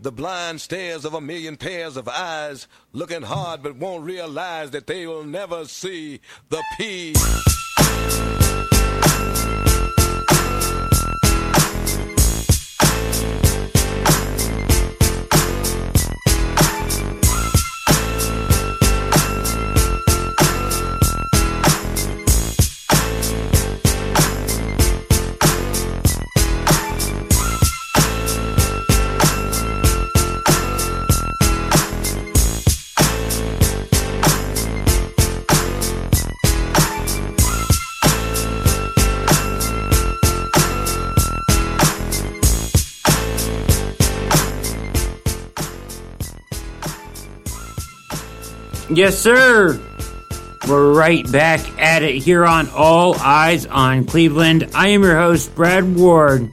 The blind stares of a million pairs of eyes, looking hard but won't realize that they will never see the P. Yes, sir. We're right back at it here on All Eyes on Cleveland. I am your host, Brad Ward,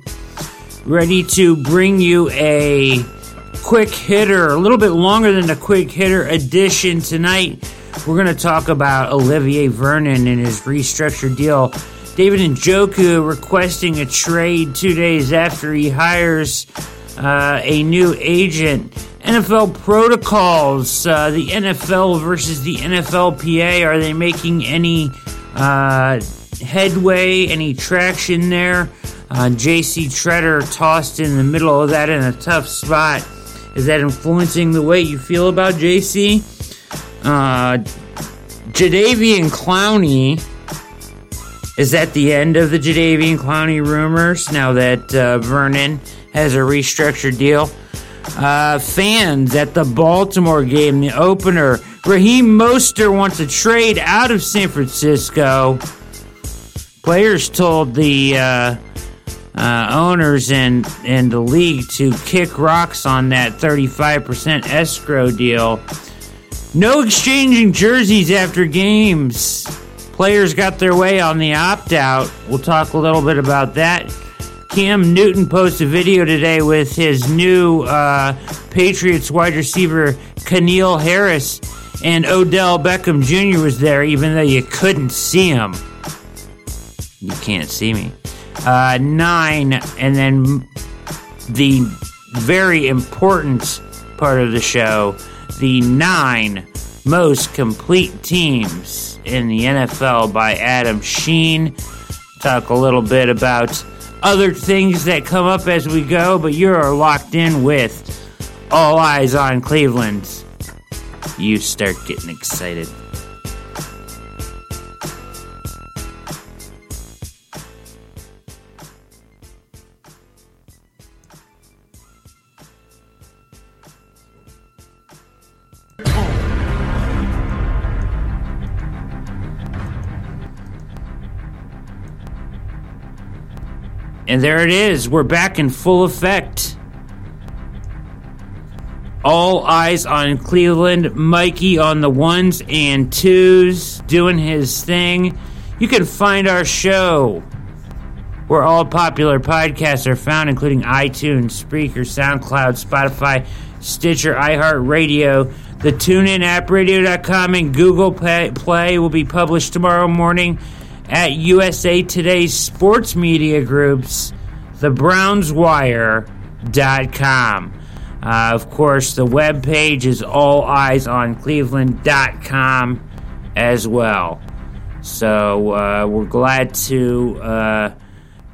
ready to bring you a quick hitter, a little bit longer than the quick hitter edition tonight. We're going to talk about Olivier Vernon and his restructured deal. David and Njoku requesting a trade two days after he hires uh, a new agent. NFL protocols, uh, the NFL versus the NFLPA, are they making any uh, headway, any traction there? Uh, JC Tretter tossed in the middle of that in a tough spot. Is that influencing the way you feel about JC? Uh, Jadeveon Clowney is at the end of the Jadeveon Clowney rumors now that uh, Vernon has a restructured deal. Uh, fans at the Baltimore game, the opener. Raheem Mostert wants to trade out of San Francisco. Players told the uh, uh, owners and, and the league to kick rocks on that 35% escrow deal. No exchanging jerseys after games. Players got their way on the opt out. We'll talk a little bit about that. Cam Newton posted a video today with his new uh, Patriots wide receiver, N'Keal Harris, and Odell Beckham Jr. was there, even though you couldn't see him. You can't see me. Uh, nine, and then the very important part of the show the nine most complete teams in the NFL by Adam Schein. Talk a little bit about other things that come up as we go, but you're locked in with All Eyes on Cleveland. You start getting excited. And there it is. We're back in full effect. All eyes on Cleveland. Mikey on the ones and twos, doing his thing. You can find our show where all popular podcasts are found, including iTunes, Spreaker, SoundCloud, Spotify, Stitcher, iHeartRadio, the TuneIn app, radio.com, and Google Play will be published tomorrow morning at USA Today's sports media groups, thebrownswire.com. Uh, of course, the web page is alleyesoncleveland.com as well. So uh, we're glad to uh,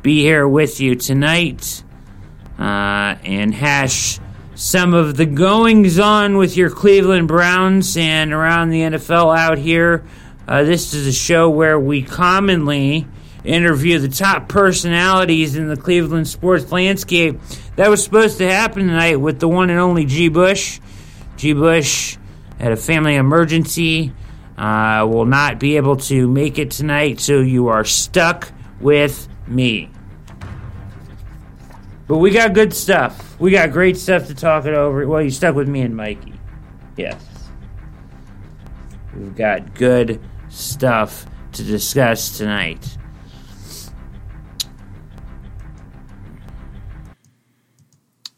be here with you tonight uh, and hash some of the goings on with your Cleveland Browns and around the NFL out here. Uh, this is a show where we commonly interview the top personalities in the Cleveland sports landscape. That was supposed to happen tonight with the one and only G. Bush. G. Bush had a family emergency, uh, will not be able to make it tonight, so you are stuck with me. But we got good stuff. We got great stuff to talk it over. Well, you stuck with me and Mikey. Yes. We've got good stuff to discuss tonight.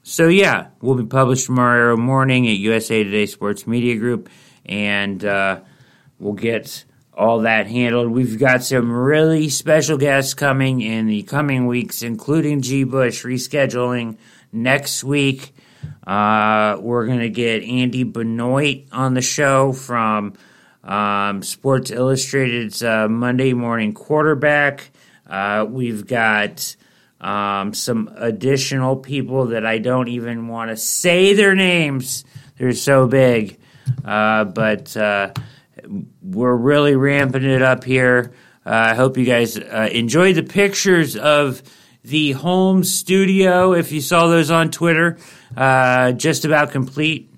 So yeah, we'll be published tomorrow morning at USA Today Sports Media Group, and uh, we'll get all that handled. We've got some really special guests coming in the coming weeks, including G. Bush rescheduling next week. Uh, we're to get Andy Benoit on the show from um, Sports Illustrated's uh, Monday Morning Quarterback. Uh, we've got um, some additional people that I don't even want to say their names. They're so big. Uh, but uh, we're really ramping it up here. Uh, I hope you guys uh, enjoy the pictures of the home studio. If you saw those on Twitter, uh, just about complete.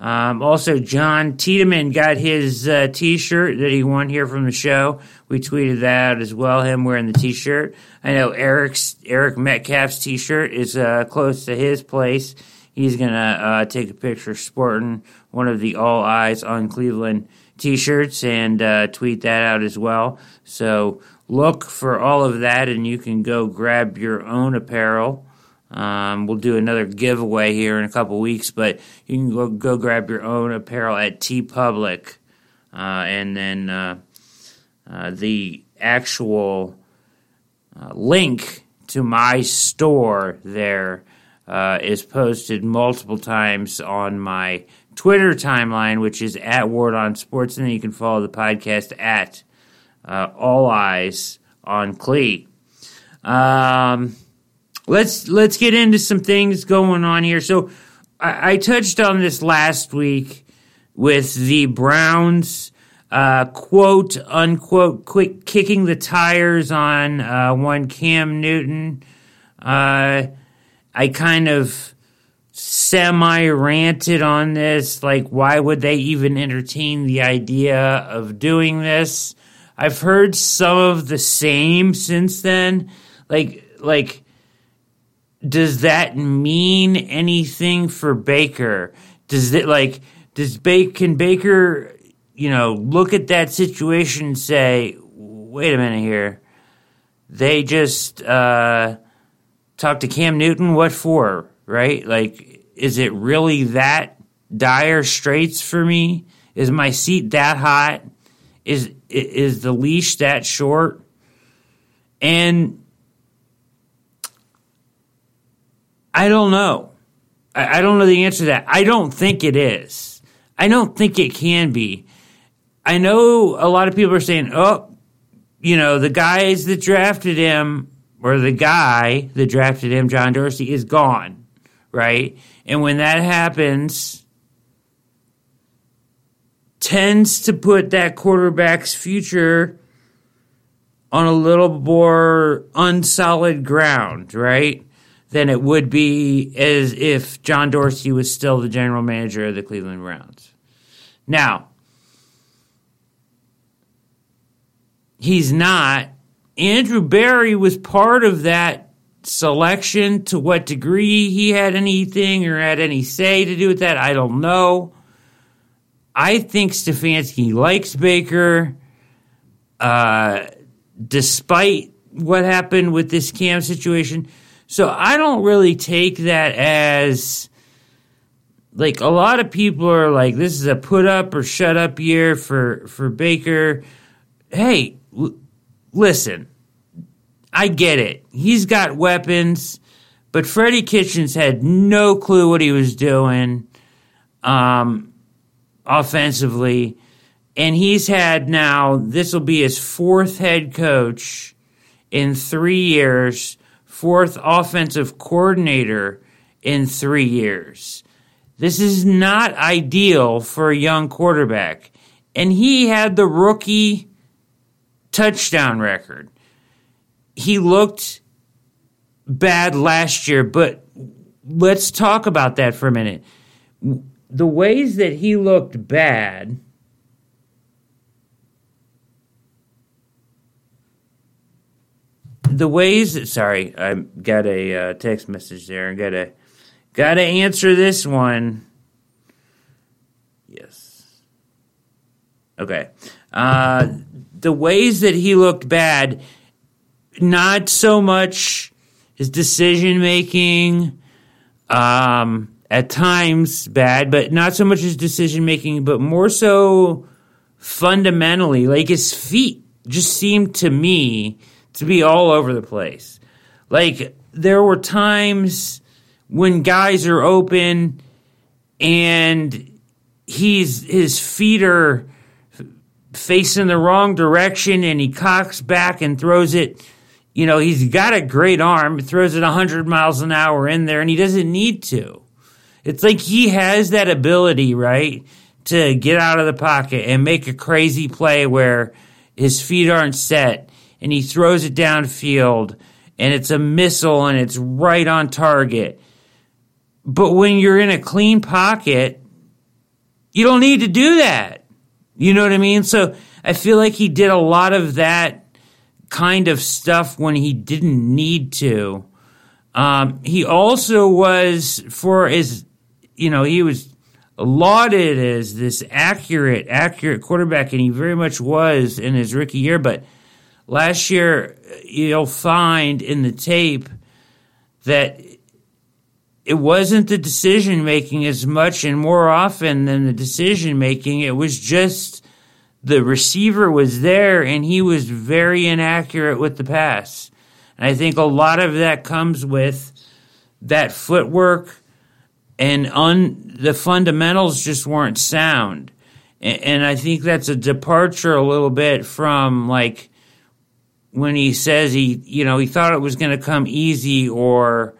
Um, also, John Tiedemann got his uh, T-shirt that he won here from the show. We tweeted that out as well. Him wearing the T-shirt. I know Eric's Eric Metcalf's T-shirt is uh, close to his place. He's gonna uh, take a picture sporting one of the All Eyes on Cleveland T-shirts and uh, tweet that out as well. So look for all of that, and you can go grab your own apparel. Um, we'll do another giveaway here in a couple weeks, but you can go, go grab your own apparel at TeePublic. Uh, and then uh, uh, the actual uh, link to my store there uh, is posted multiple times on my Twitter timeline, which is at Ward on Sports. And then you can follow the podcast at uh, All Eyes on Clee. Um, let's let's get into some things going on here. So I, I touched on this last week with the Browns uh, quote unquote quick kicking the tires on uh, one Cam Newton. Uh, I kind of semi ranted on this. Like, why would they even entertain the idea of doing this? I've heard some of the same since then. Like, like does that mean anything for Baker? Does it like does Baker can Baker, you know, look at that situation and say, "Wait a minute here, they just uh, talked to Cam Newton. What for? Right? Like, is it really that dire straits for me? Is my seat that hot? Is is the leash that short?" And I don't know. I, I don't know the answer to that. I don't think it is. I don't think it can be. I know a lot of people are saying, oh, you know, the guys that drafted him, or the guy that drafted him, John Dorsey, is gone, right? And when that happens, tends to put that quarterback's future on a little more unsolid ground, right? Than it would be as if John Dorsey was still the general manager of the Cleveland Browns. Now, he's not. Andrew Berry was part of that selection. To what degree he had anything or had any say to do with that, I don't know. I think Stefanski likes Baker. Uh, despite what happened with this Cam situation, so I don't really take that as like a lot of people are like this is a put up or shut up year for for Baker. Hey, l- listen. I get it. He's got weapons, but Freddie Kitchens had no clue what he was doing um offensively and he's had now this will be his fourth head coach in 3 years fourth offensive coordinator in three years. This is not ideal for a young quarterback. And he had the rookie touchdown record. He looked bad last year, but let's talk about that for a minute. The ways that he looked bad the ways that sorry, I got a uh, text message there. I gotta gotta answer this one. Yes. Okay. Uh, the ways that he looked bad, not so much his decision making, um, at times bad, but not so much his decision making, but more so fundamentally, like his feet just seemed to me to be all over the place. Like there were times when guys are open and he's his feet are facing the wrong direction and he cocks back and throws it. You know he's got a great arm throws it 100 miles an hour in there and he doesn't need to. It's like he has that ability right to get out of the pocket and make a crazy play where his feet aren't set and he throws it downfield and it's a missile and it's right on target but when you're in a clean pocket you don't need to do that. You know what I mean? So I feel like he did a lot of that kind of stuff when he didn't need to. Um, he also was for his, you know, he was lauded as this accurate, accurate quarterback, and he very much was in his rookie year. But last year, you'll find in the tape that it wasn't the decision making as much and more often than the decision making. It was just the receiver was there and he was very inaccurate with the pass. And I think a lot of that comes with that footwork and un, the fundamentals just weren't sound. And, and I think that's a departure a little bit from like when he says he, you know, he thought it was going to come easy or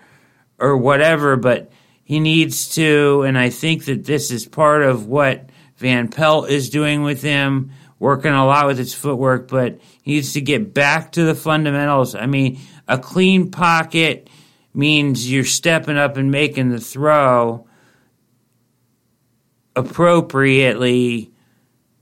or whatever, but he needs to, and I think that this is part of what Van Pelt is doing with him, working a lot with his footwork, but he needs to get back to the fundamentals. I mean, a clean pocket means you're stepping up and making the throw appropriately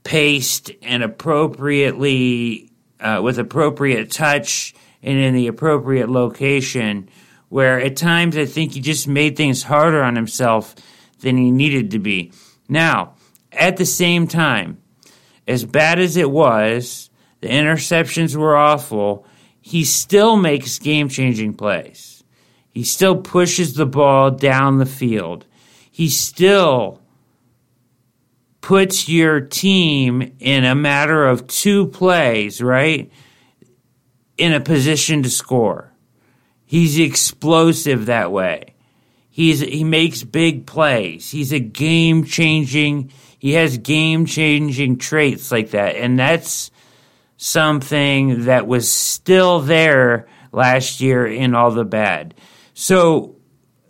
paced and appropriately uh, with appropriate touch and in the appropriate location where at times I think he just made things harder on himself than he needed to be. Now, at the same time, as bad as it was, the interceptions were awful, he still makes game changing plays. He still pushes the ball down the field. He still puts your team in a matter of two plays, right? In a position to score. He's explosive that way. He's he makes big plays. He's a game changing. He has game changing traits like that, and that's something that was still there last year in all the bad. So,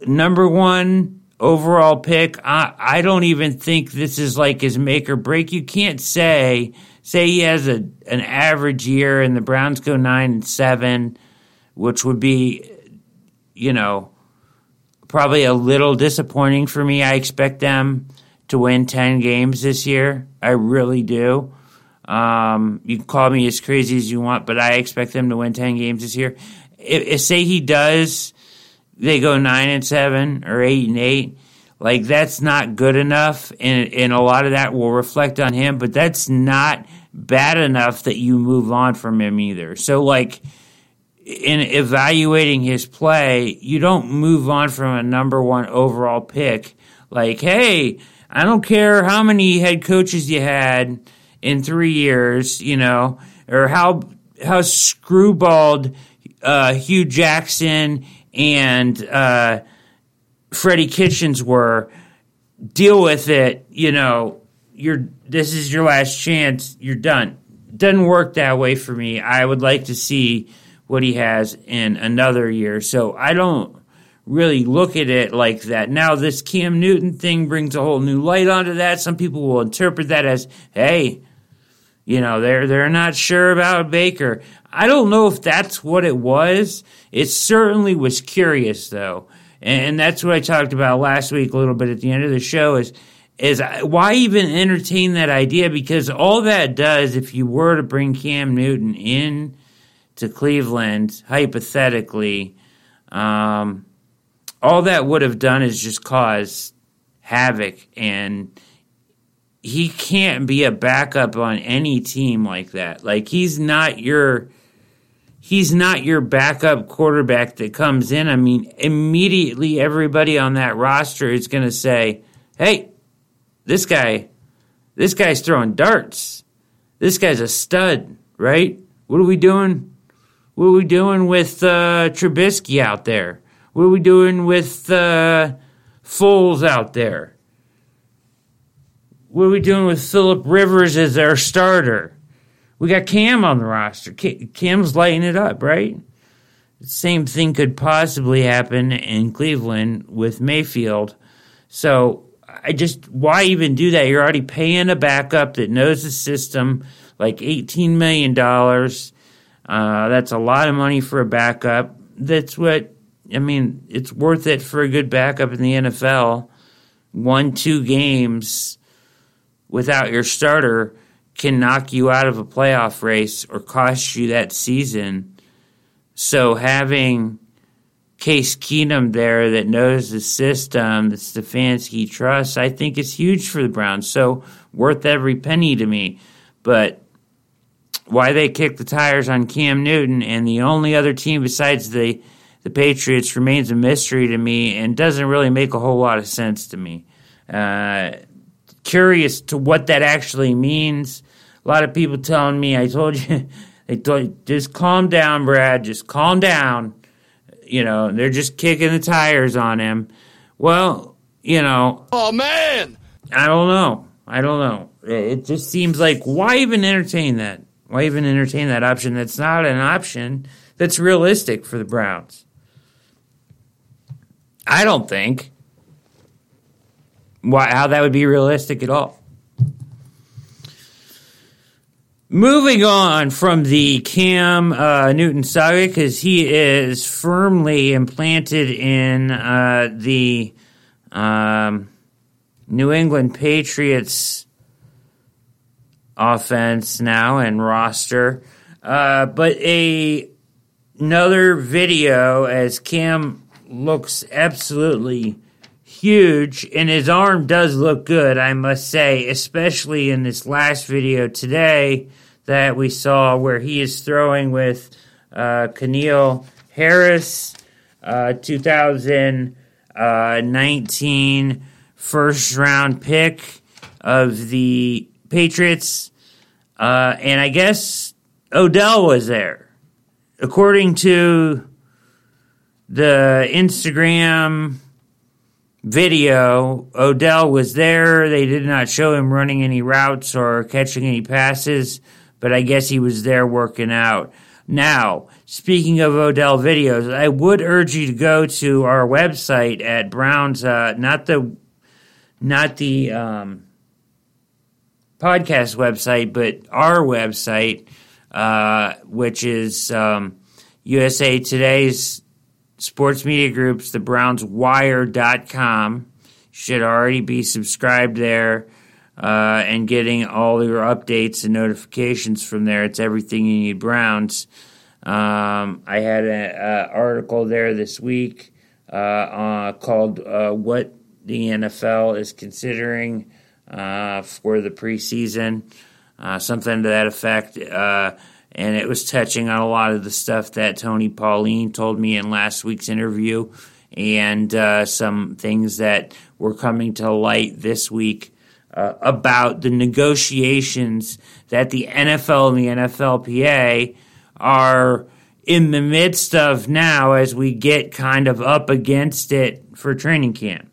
number one overall pick. I, I don't even think this is like his make or break. You can't say say he has a an average year and the Browns go nine and seven which would be, you know, probably a little disappointing for me. I expect them to win 10 games this year. I really do. Um, you can call me as crazy as you want, but I expect them to win 10 games this year. If, if say he does, they go 9 and 7 or 8 and 8 like that's not good enough and, and a lot of that will reflect on him but that's not bad enough that you move on from him either so like in evaluating his play, you don't move on from a number one overall pick. Like, hey, I don't care how many head coaches you had in three years, you know, or how how screwballed uh, Hue Jackson and uh, Freddie Kitchens were. Deal with it, you know. You're this is your last chance. You're done. Doesn't work that way for me. I would like to see what he has in another year. So I don't really look at it like that. Now, this Cam Newton thing brings a whole new light onto that. Some people will interpret that as, hey, you know, they're they're not sure about Baker. I don't know if that's what it was. It certainly was curious though. And that's what I talked about last week a little bit at the end of the show is is why even entertain that idea because all that does if you were to bring Cam Newton in to Cleveland, hypothetically, um, all that would have done is just cause havoc. And he can't be a backup on any team like that. Like he's not your he's not your backup quarterback that comes in. I mean, immediately everybody on that roster is going to say, "Hey, this guy, this guy's throwing darts. This guy's a stud, right? What are we doing? What are we doing with uh, Trubisky out there? What are we doing with uh, Foles out there? What are we doing with Philip Rivers as our starter? We got Cam on the roster. Cam's lighting it up, right? Same thing could possibly happen in Cleveland with Mayfield. So I just, why even do that? You're already paying a backup that knows the system, like $18 million. Uh, that's a lot of money for a backup. That's what, I mean, it's worth it for a good backup in the NFL. One, two games without your starter can knock you out of a playoff race or cost you that season. So having Case Keenum there that knows the system that Stefanski trusts, I think is huge for the Browns. So worth every penny to me. But why they kicked the tires on Cam Newton and the only other team besides the the Patriots remains a mystery to me and doesn't really make a whole lot of sense to me. Uh, curious to what that actually means. A lot of people telling me, I told you, they told you, just calm down, Brad, just calm down. You know, they're just kicking the tires on him. Well, you know. Oh, man! I don't know. I don't know. It just seems like, why even entertain that? Why even entertain that option that's not an option that's realistic for the Browns? I don't think why how that would be realistic at all. Moving on from the Cam uh, Newton saga, because he is firmly implanted in uh, the um, New England Patriots offense now and roster. Uh, but a another video as Cam looks absolutely huge, and his arm does look good, I must say, especially in this last video today that we saw where he is throwing with uh, N'Keal Harris, uh, 2019 first round pick of the Patriots. Uh, and I guess Odell was there. According to the Instagram video, Odell was there. They did not show him running any routes or catching any passes, but I guess he was there working out. Now, speaking of Odell videos, I would urge you to go to our website at Browns, uh, not the, not the um, podcast website, but our website, uh, which is um, USA Today's sports media groups, the brownswire.com. Should already be subscribed there uh, and getting all your updates and notifications from there. It's everything you need Browns. Um, I had an article there this week uh, uh, called uh, What the NFL is Considering uh, for the Preseason, something to that effect and it was touching on a lot of the stuff that Tony Pauline told me in last week's interview, and uh, some things that were coming to light this week uh, about the negotiations that the NFL and the NFLPA are in the midst of now as we get kind of up against it for training camp.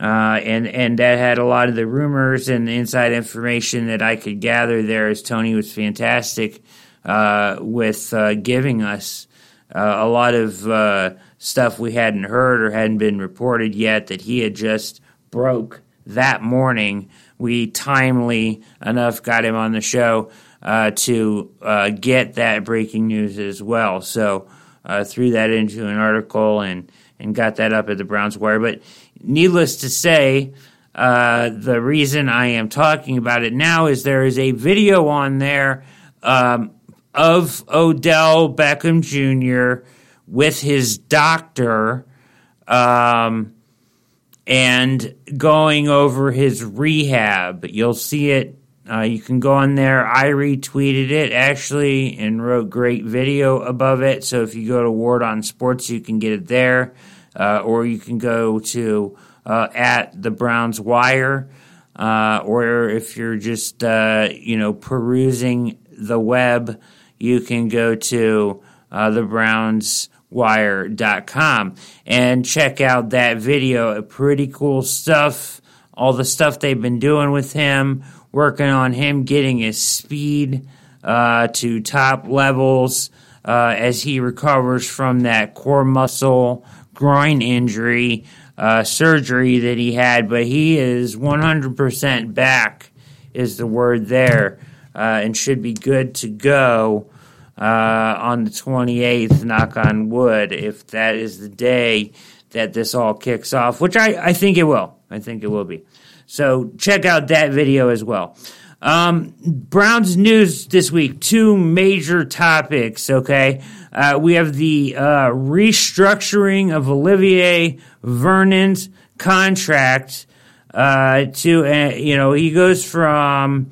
Uh, and and that had a lot of the rumors and the inside information that I could gather there. As Tony was fantastic uh, with uh, giving us uh, a lot of uh, stuff we hadn't heard or hadn't been reported yet that he had just broke that morning. We timely enough got him on the show uh, to get that breaking news as well. So threw that into an article and and got that up at the Browns Wire, but needless to say, uh, the reason I am talking about it now is there is a video on there um, of Odell Beckham Jr. with his doctor um, and going over his rehab. You'll see it. Uh, you can go on there. I retweeted it actually and wrote great video above it. So if you go to Ward on Sports, you can get it there uh, or you can go to uh, at the Browns Wire, uh, or if you're just uh, you know perusing the web, you can go to uh, the Browns wire.com and check out that video. Pretty cool stuff. All the stuff they've been doing with him, working on him getting his speed uh, to top levels uh, as he recovers from that core muscle groin injury uh, surgery that he had. But he is 100% back, is the word there, uh, and should be good to go uh, on the 28th, knock on wood, if that is the day that this all kicks off, which I, I think it will. I think it will be. So check out that video as well. Um, Browns news this week, two major topics, okay? Uh, we have the uh, restructuring of Olivier Vernon's contract uh, to, uh, you know, he goes from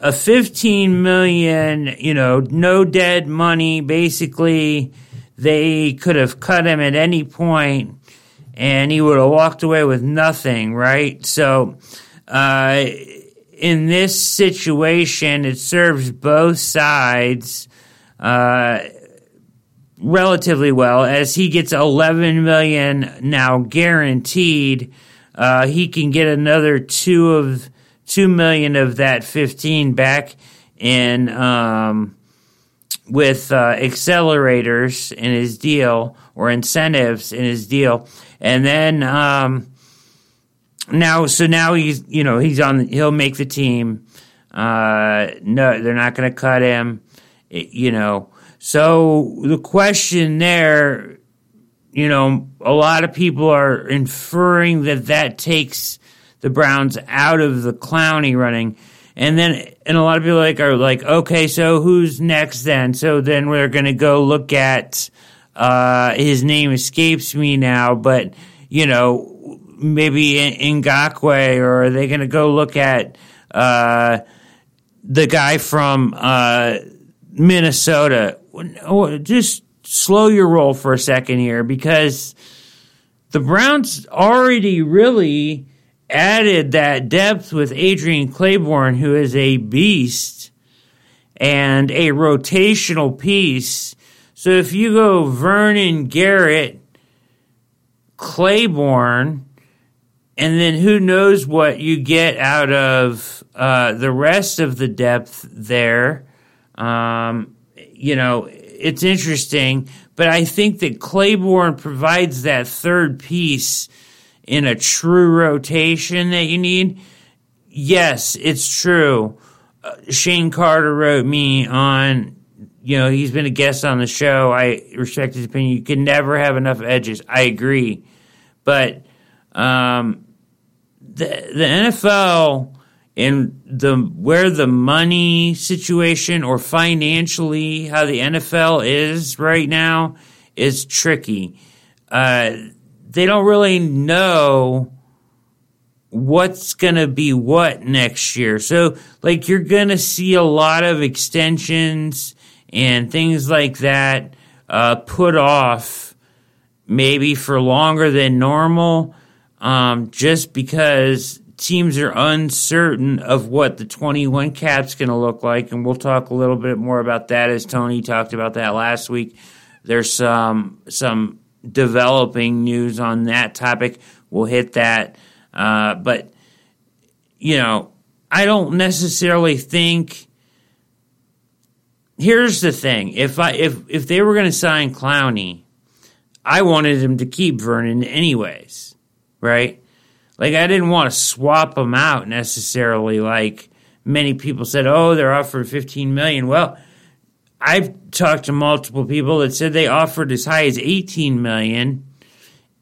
a 15 million, you know, no dead money. Basically, they could have cut him at any point and he would have walked away with nothing, right? So, uh, in this situation, it serves both sides, uh, relatively well as he gets 11 million now guaranteed. Uh, he can get another two of two million of that 15 back in um, with uh, accelerators in his deal or incentives in his deal, and then um, now so now he's you know he's on he'll make the team. Uh, no, they're not going to cut him. It, you know, so the question there, you know, a lot of people are inferring that that takes the Browns out of the Clowney running. And then, and a lot of people like are like, okay, so who's next then? So then we're going to go look at, uh, his name escapes me now, but you know, maybe Ngakoue, or are they going to go look at, uh, the guy from, uh, Minnesota? Just slow your roll for a second here because the Browns already really added that depth with Adrian Clayborn, who is a beast and a rotational piece. So if you go Vernon Garrett, Clayborn, and then who knows what you get out of uh, the rest of the depth there. Um, you know, it's interesting, but I think that Clayborn provides that third piece in a true rotation that you need, yes, it's true. Uh, Shane Carter wrote me on, you know, he's been a guest on the show. I respect his opinion. You can never have enough edges. I agree. But um, the, the NFL and the where the money situation or financially how the NFL is right now is tricky. Uh, they don't really know what's going to be what next year. So, like, you're going to see a lot of extensions and things like that uh, put off maybe for longer than normal um, just because teams are uncertain of what the 21 cap's going to look like. And we'll talk a little bit more about that as Tony talked about that last week. There's some, some developing news on that topic. We'll hit that. Uh, but, you know, I don't necessarily think. Here's the thing: if I if if they were going to sign Clowney, I wanted him to keep Vernon anyways, right? Like I didn't want to swap them out necessarily. Like many people said, "Oh, they're offering 15 million. Well, I've talked to multiple people that said they offered as high as 18 million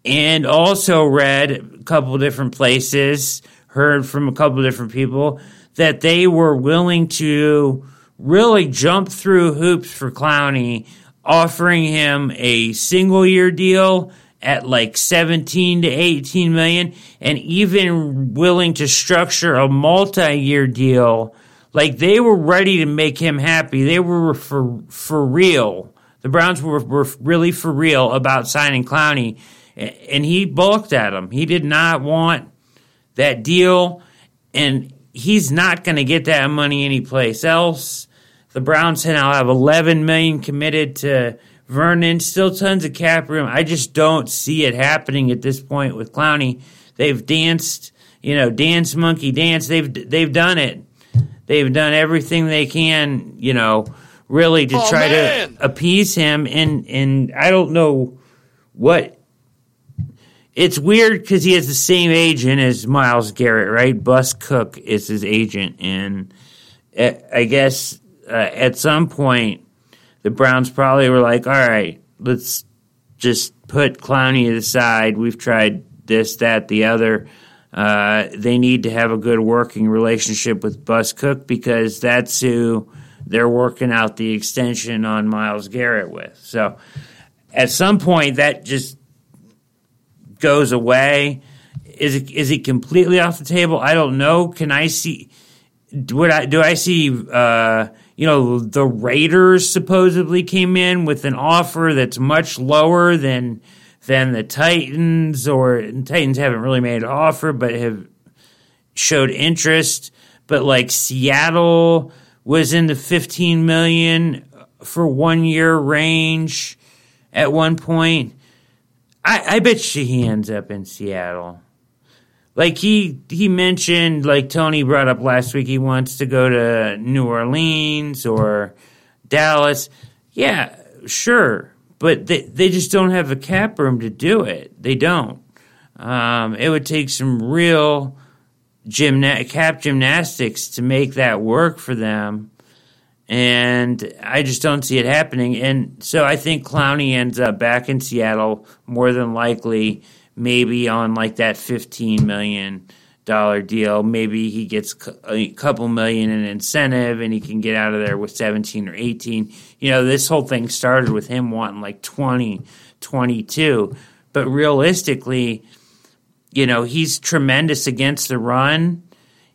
and also read a couple different places, heard from a couple different people that they were willing to really jump through hoops for Clowney, offering him a single year deal at like 17 to 18 million and even willing to structure a multi-year deal like they were ready to make him happy. They were for for real. The Browns were, were really for real about signing Clowney, and he balked at them. He did not want that deal, and he's not going to get that money anyplace else. The Browns now have 11 million committed to Vernon, still tons of cap room. I just don't see it happening at this point with Clowney. They've danced, you know, dance monkey dance. They've they've done it. They've done everything they can, you know, really to Oh, try man. to appease him. And and I don't know what. It's weird because he has the same agent as Myles Garrett, right? Bus Cook is his agent, and uh, I guess uh, at some point the Browns probably were like, "All right, let's just put Clowney aside. We've tried this, that, the other. Uh, they need to have a good working relationship with Bus Cook because that's who they're working out the extension on Myles Garrett with. So at some point, that just goes away. Is it is it completely off the table? I don't know. Can I see? Would I do I see? Uh, you know, the Raiders supposedly came in with an offer that's much lower than than the Titans, or Titans haven't really made an offer, but have showed interest. But like Seattle was in the fifteen million for one year range at one point. I, I bet you he ends up in Seattle. Like he he mentioned, like Tony brought up last week, he wants to go to New Orleans or Dallas. Yeah, sure, but they they just don't have the cap room to do it. They don't. Um, it would take some real gymna- cap gymnastics to make that work for them and I just don't see it happening. And so I think Clowney ends up back in Seattle more than likely, maybe on like that fifteen million dollar deal. Maybe he gets a couple million in incentive, and he can get out of there with seventeen or eighteen. You know, this whole thing started with him wanting like 20, 22. but realistically, you know, he's tremendous against the run.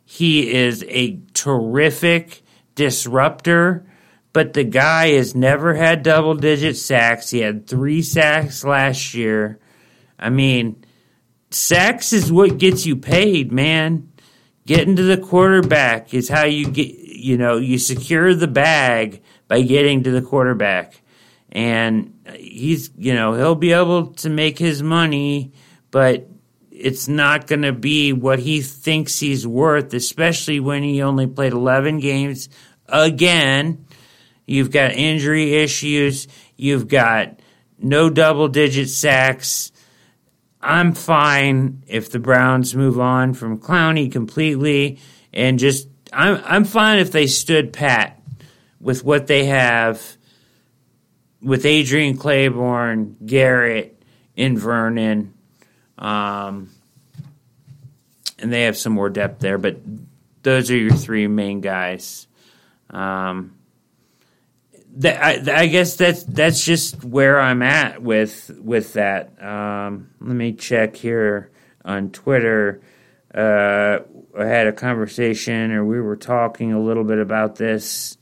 He is a terrific disruptor, but the guy has never had double digit sacks. He had three sacks last year. I mean, sacks is what gets you paid, man. Getting to the quarterback is how you get, you know, you secure the bag by getting to the quarterback. And he's, you know, he'll be able to make his money, but it's not going to be what he thinks he's worth, especially when he only played 11 games again. You've got injury issues. You've got no double digit sacks. I'm fine if the Browns move on from Clowney completely and just I'm I'm fine if they stood pat with what they have with Adrian Clayborn, Garrett, and Vernon. Um, and they have some more depth there, but those are your three main guys. Um, I, I guess that's that's just where I'm at with with that. Um, let me check here on Twitter. Uh, I had a conversation, or we were talking a little bit about this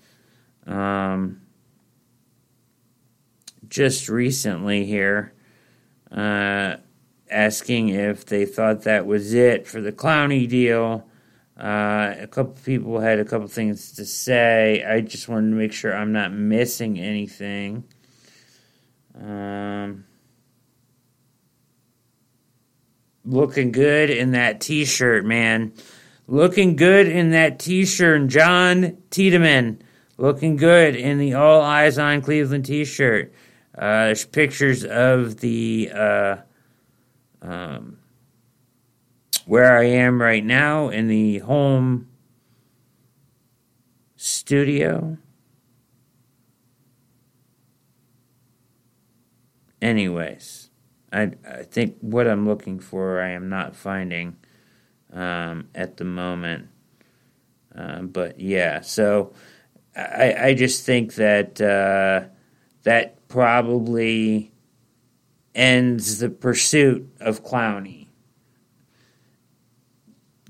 um, just recently here, uh, asking if they thought that was it for the Clowney deal. Uh, a couple people had a couple things to say. I just wanted to make sure I'm not missing anything. Um, looking good in that T-shirt, man. Looking good in that T-shirt, John Tiedemann. Looking good in the All Eyes on Cleveland T-shirt. Uh, there's pictures of the uh, um, where I am right now in the home studio. Anyways, I, I think what I'm looking for I am not finding um, at the moment. Um, but yeah, so I, I just think that uh, that probably ends the pursuit of Clowney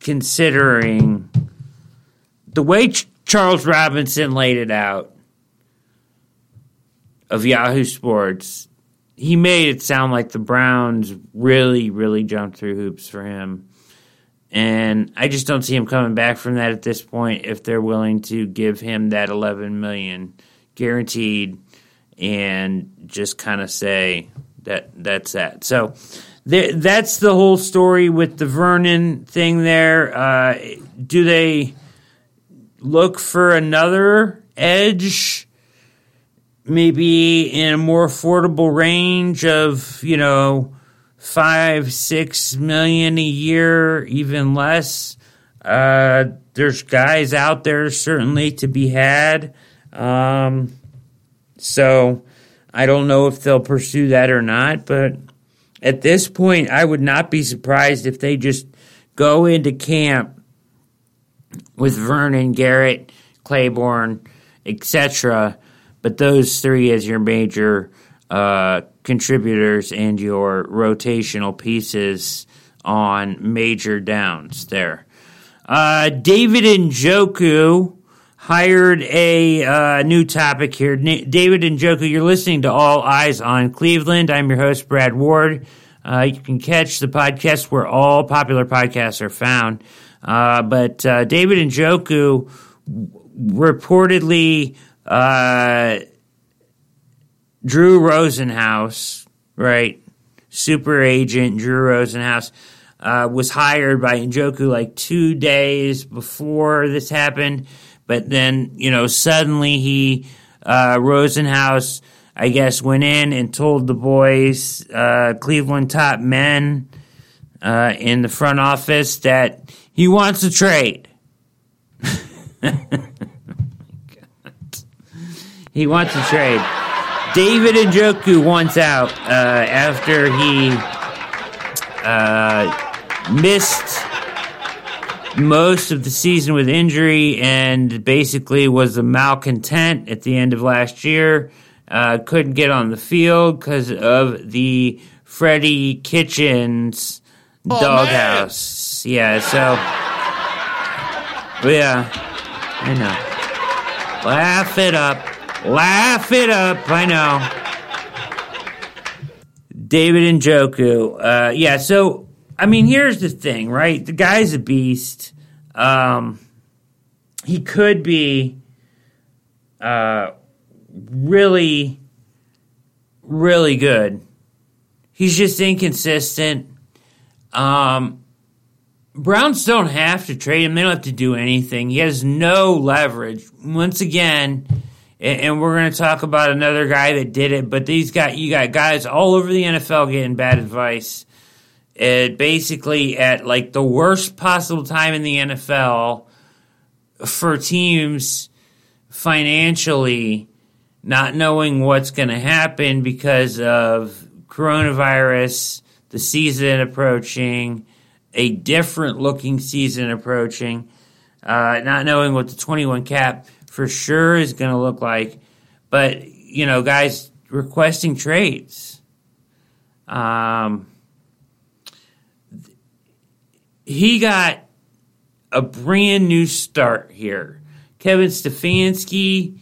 considering the way Ch- Charles Robinson laid it out of Yahoo Sports, he made it sound like the Browns really, really jumped through hoops for him. And I just don't see him coming back from that at this point if they're willing to give him that 11 million guaranteed and just kind of say that that's that. So there, that's the whole story with the Vernon thing. There, uh, do they look for another edge? Maybe in a more affordable range of you know five six million a year, even less. Uh, there's guys out there certainly to be had. Um, so I don't know if they'll pursue that or not, but at this point, I would not be surprised if they just go into camp with Vernon, Garrett, Clayborn, etc. But those three as your major uh, contributors and your rotational pieces on major downs there. Uh, David Njoku hired a uh, new topic here. David Njoku, you're listening to All Eyes on Cleveland. I'm your host, Brad Ward. Uh, you can catch the podcast where all popular podcasts are found. Uh, but uh, David Njoku reportedly uh, Drew Rosenhaus, right? Super agent Drew Rosenhaus uh, was hired by Njoku like two days before this happened, but then you know suddenly he uh, Rosenhaus, I guess, went in and told the boys, uh, Cleveland top men uh, in the front office that he wants a trade. he wants a trade. David Njoku wants out uh, after he uh, missed most of the season with injury and basically was a malcontent at the end of last year. Uh, couldn't get on the field because of the Freddie Kitchens oh, doghouse. Yeah, so. Yeah, I know. Laugh it up. Laugh it up. I know. David Njoku. Uh, yeah, so I mean, here's the thing, right? The guy's a beast. Um, he could be uh, really, really good. He's just inconsistent. Um, Browns don't have to trade him. They don't have to do anything. He has no leverage. Once again, and we're going to talk about another guy that did it, but these got you got guys all over the NFL getting bad advice it basically at like the worst possible time in the NFL for teams financially not knowing what's going to happen because of coronavirus, the season approaching, a different looking season approaching, uh, not knowing what the 21 cap for sure is going to look like. But, you know, guys requesting trades. Um, he got a brand new start here. Kevin Stefanski,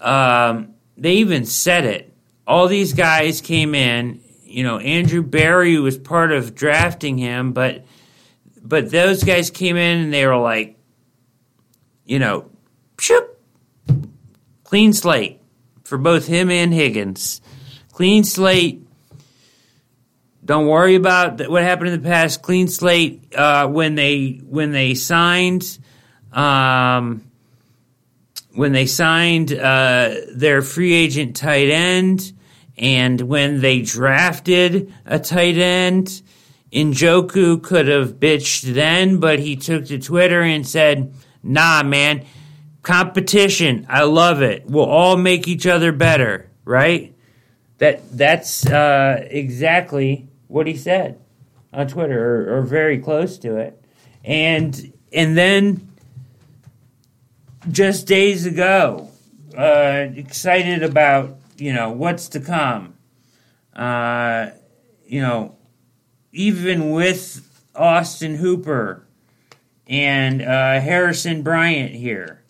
um, they even said it. All these guys came in. You know, Andrew Berry was part of drafting him, but but those guys came in and they were like, you know, shoop, clean slate for both him and Higgins. Clean slate don't worry about what happened in the past. Clean slate uh, when they when they signed um, when they signed uh, their free agent tight end and when they drafted a tight end. Njoku could have bitched then, but he took to Twitter and said, "Nah, man, competition. I love it. We'll all make each other better." Right? That that's uh, exactly what he said on Twitter, or, or very close to it, and and then just days ago, uh, excited about you know what's to come. Uh, you know, even with Austin Hooper and uh, Harrison Bryant here,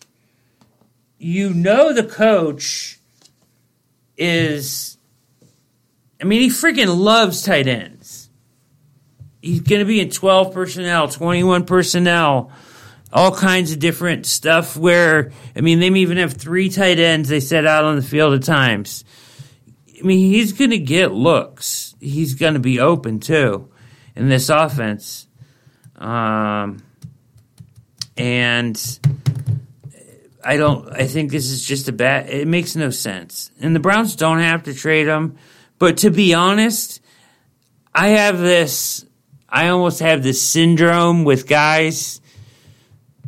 you know the coach is I mean, he freaking loves tight ends. He's going to be in 12 personnel, 21 personnel, all kinds of different stuff where, I mean, they may even have three tight ends they set out on the field at times. I mean, he's going to get looks. He's going to be open too in this offense. Um, and I don't. I think this is just a bad. It makes no sense. And the Browns don't have to trade him. But to be honest, I have this. I almost have this syndrome with guys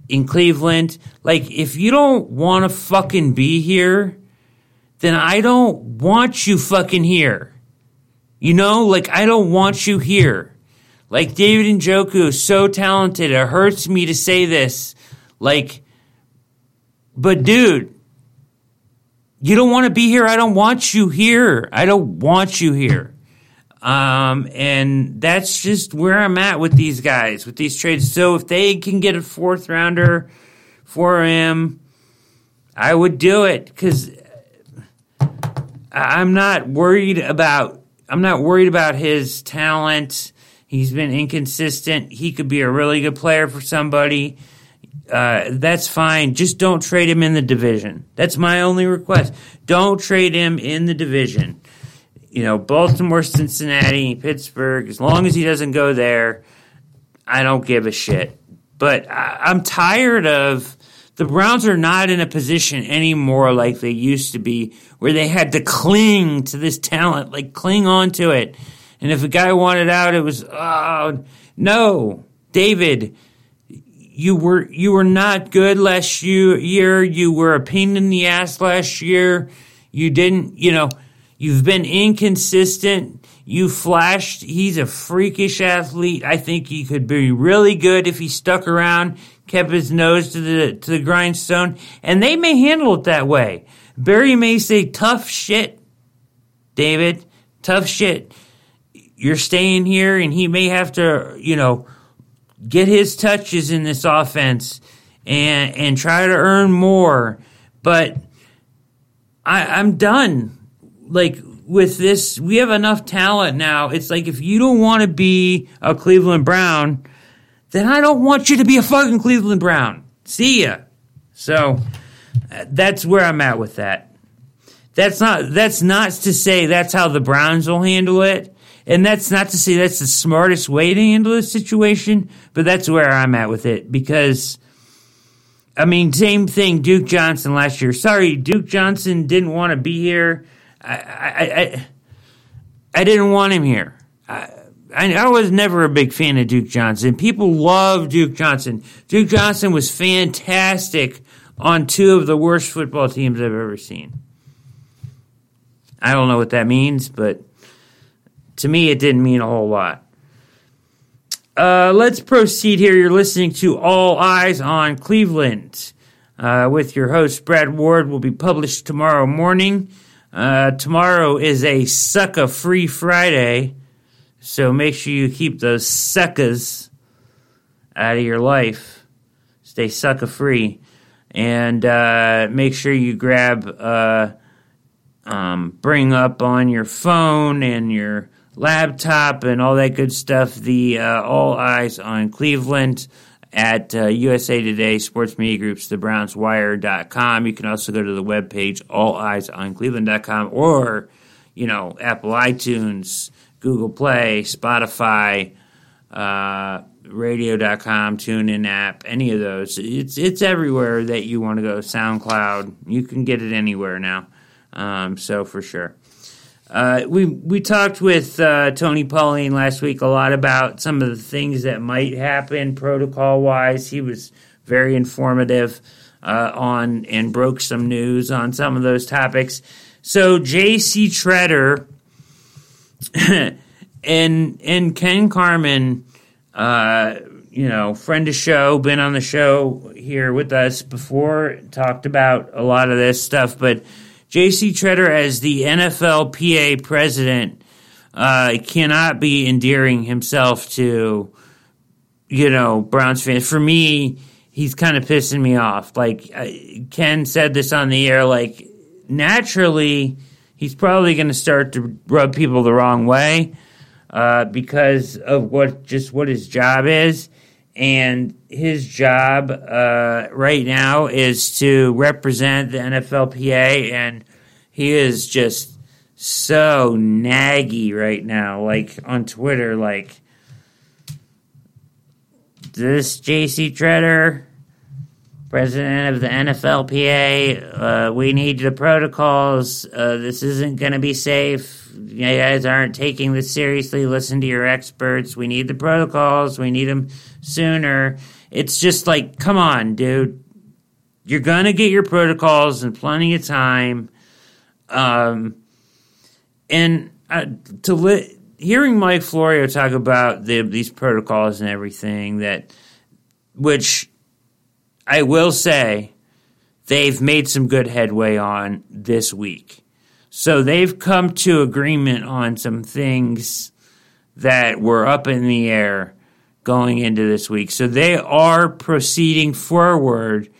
in Cleveland. Like, if you don't want to fucking be here, then I don't want you fucking here. You know, like I don't want you here. Like David Njoku is so talented. It hurts me to say this. Like, but dude, you don't want to be here. I don't want you here. I don't want you here. Um, and that's just where I'm at with these guys, with these trades. So if they can get a fourth rounder for him, I would do it because I'm not worried about I'm not worried about his talent. He's been inconsistent. He could be a really good player for somebody. Uh, that's fine. Just don't trade him in the division. That's my only request. Don't trade him in the division. You know, Baltimore, Cincinnati, Pittsburgh, as long as he doesn't go there, I don't give a shit. But I, I'm tired of the Browns are not in a position anymore like they used to be, where they had to cling to this talent, like cling on to it. And if a guy wanted out, it was, oh, no, David, you were you were not good last year. You were a pain in the ass last year. You didn't, you know, you've been inconsistent. You flashed. He's a freakish athlete. I think he could be really good if he stuck around kept his nose to the to the grindstone, and they may handle it that way. Berry may say tough shit, David, tough shit. You're staying here, and he may have to, you know, get his touches in this offense and and try to earn more. But I, I'm done. Like with this, we have enough talent now. It's like if you don't want to be a Cleveland Brown then I don't want you to be a fucking Cleveland Brown. See ya. So that's where I'm at with that. That's not that's not to say that's how the Browns will handle it. And that's not to say that's the smartest way to handle this situation, but that's where I'm at with it because I mean, same thing. Duke Johnson last year. Sorry, Duke Johnson didn't want to be here. I, I, I, I didn't want him here. I, I, I was never a big fan of Duke Johnson. People love Duke Johnson. Duke Johnson was fantastic on two of the worst football teams I've ever seen. I don't know what that means, but to me, it didn't mean a whole lot. Uh, let's proceed here. You're listening to All Eyes on Cleveland uh, with your host, Brad Ward. Will be published tomorrow morning. Uh, tomorrow is a sucker free Friday. So make sure you keep those suckers out of your life. Stay sucker free. And uh, make sure you grab, uh, um, bring up on your phone and your laptop and all that good stuff the uh, All Eyes on Cleveland at uh, USA Today Sports Media Groups, thebrownswire.com. You can also go to the webpage, all eyes on alleyesOnCleveland.com, or, you know, Apple iTunes, Google Play, Spotify, uh, radio.com, TuneIn app, any of those. It's it's everywhere that you want to go. SoundCloud, you can get it anywhere now. Um, so for sure. Uh, we we talked with uh, Tony Pauline last week a lot about some of the things that might happen protocol wise. He was very informative uh, on and broke some news on some of those topics. So J.C. Tretter and and Ken Carman, uh, you know, friend of show, been on the show here with us before, talked about a lot of this stuff. But J.C. Tretter, as the NFLPA president, uh, cannot be endearing himself to, you know, Browns fans. For me, he's kind of pissing me off. Like Ken said this on the air, like naturally he's probably going to start to rub people the wrong way uh, because of what just what his job is. And his job uh, right now is to represent the NFLPA, and he is just so naggy right now, like on Twitter, like this JC Tretter, president of the NFLPA, uh, we need the protocols. Uh, this isn't going to be safe. You guys aren't taking this seriously. Listen to your experts. We need the protocols. We need them sooner. It's just like, come on, dude. You're going to get your protocols in plenty of time. Um, and uh, to li- hearing Mike Florio talk about the, these protocols and everything that, which I will say, they've made some good headway on this week. So they've come to agreement on some things that were up in the air going into this week. So they are proceeding forward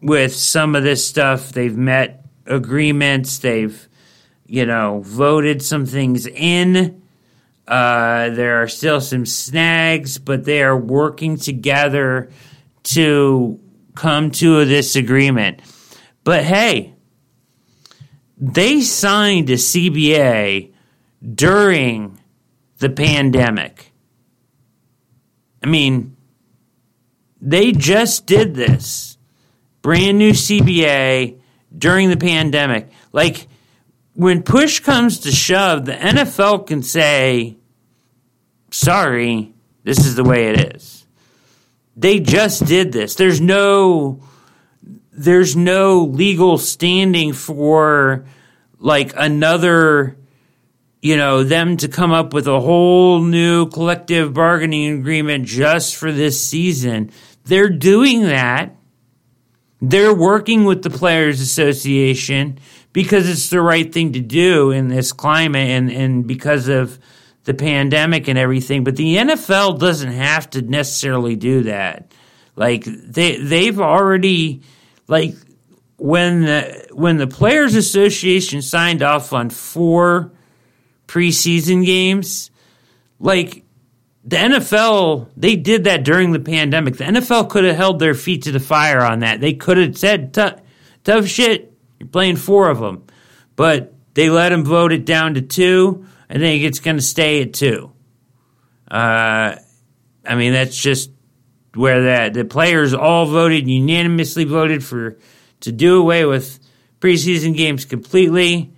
with some of this stuff. They've met agreements. They've, you know, voted some things in. Uh, there are still some snags, but they are working together to come to this agreement. But hey, they signed a CBA during the pandemic. I mean, they just did this brand new CBA during the pandemic. Like, when push comes to shove, the NFL can say, sorry, this is the way it is. They just did this. There's no there's no legal standing for like another you know them to come up with a whole new collective bargaining agreement just for this season. They're doing that. They're working with the players association because it's the right thing to do in this climate and, and because of the pandemic and everything. But the NFL doesn't have to necessarily do that. Like they they've already like when the when the players association signed off on four preseason games, like the NFL, they did that during the pandemic. The NFL could have held their feet to the fire on that. They could have said, tough shit, you're playing four of them. But they let them vote it down to two. I think it's going to stay at two. Uh, I mean, that's just where that the players all voted unanimously voted for to do away with preseason games completely.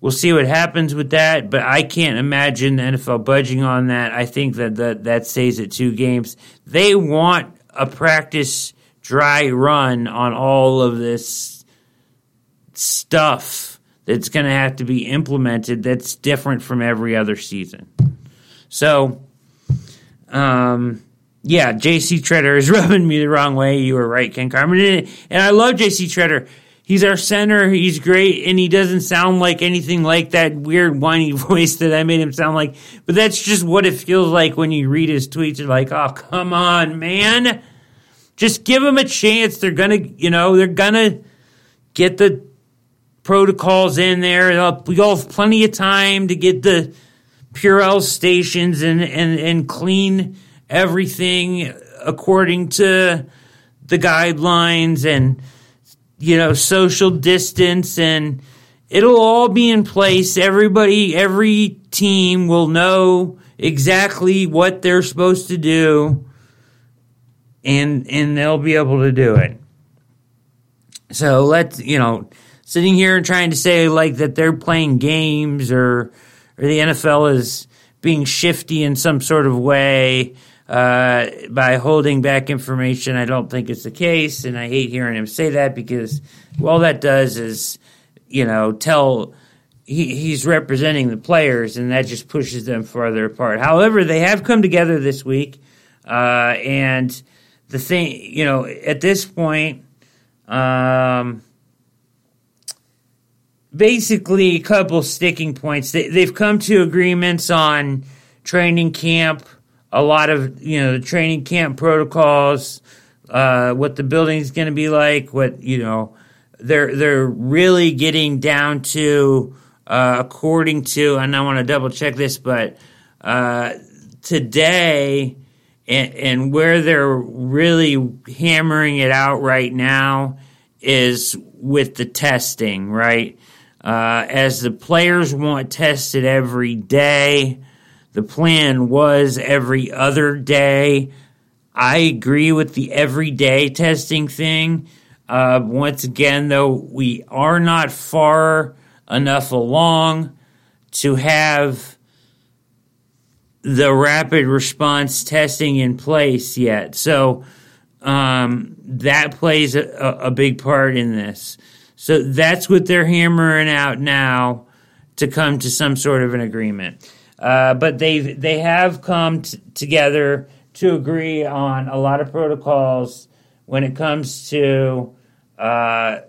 We'll see what happens with that, but I can't imagine the NFL budging on that. I think that that, that stays at two games. They want a practice dry run on all of this stuff that's going to have to be implemented that's different from every other season. So, um, yeah, JC Tretter is rubbing me the wrong way. You were right, Ken Carman. And I love JC Tretter. He's our center. He's great, and he doesn't sound like anything like that weird whiny voice that I made him sound like. But that's just what it feels like when you read his tweets. You're like, oh, come on, man. Just give him a chance. They're gonna, you know, they're gonna get the protocols in there. We all have plenty of time to get the Purell stations and, and, and clean everything according to the guidelines and, you know, social distance and it'll all be in place. Everybody, every team will know exactly what they're supposed to do and, and they'll be able to do it. So let's, you know, sitting here and trying to say like that they're playing games or or the NFL is being shifty in some sort of way uh, by holding back information. I don't think it's the case, and I hate hearing him say that because all that does is, you know, tell he, he's representing the players, and that just pushes them farther apart. However, they have come together this week, uh, and the thing, you know, at this point. Um, basically a couple sticking points. They, they've come to agreements on training camp, a lot of you know the training camp protocols, uh, what the building's going to be like, what you know. They're they're really getting down to uh, according to, and I want to double check this, but uh, today. And, and where they're really hammering it out right now is with the testing, right? Uh, as the players want tested every day, the plan was every other day. I agree with the everyday testing thing. Uh, once again, though, we are not far enough along to have the rapid response testing in place yet. So um, that plays a, a, big part in this. So that's what they're hammering out now to come to some sort of an agreement. Uh, but they they have come t- together to agree on a lot of protocols when it comes to uh,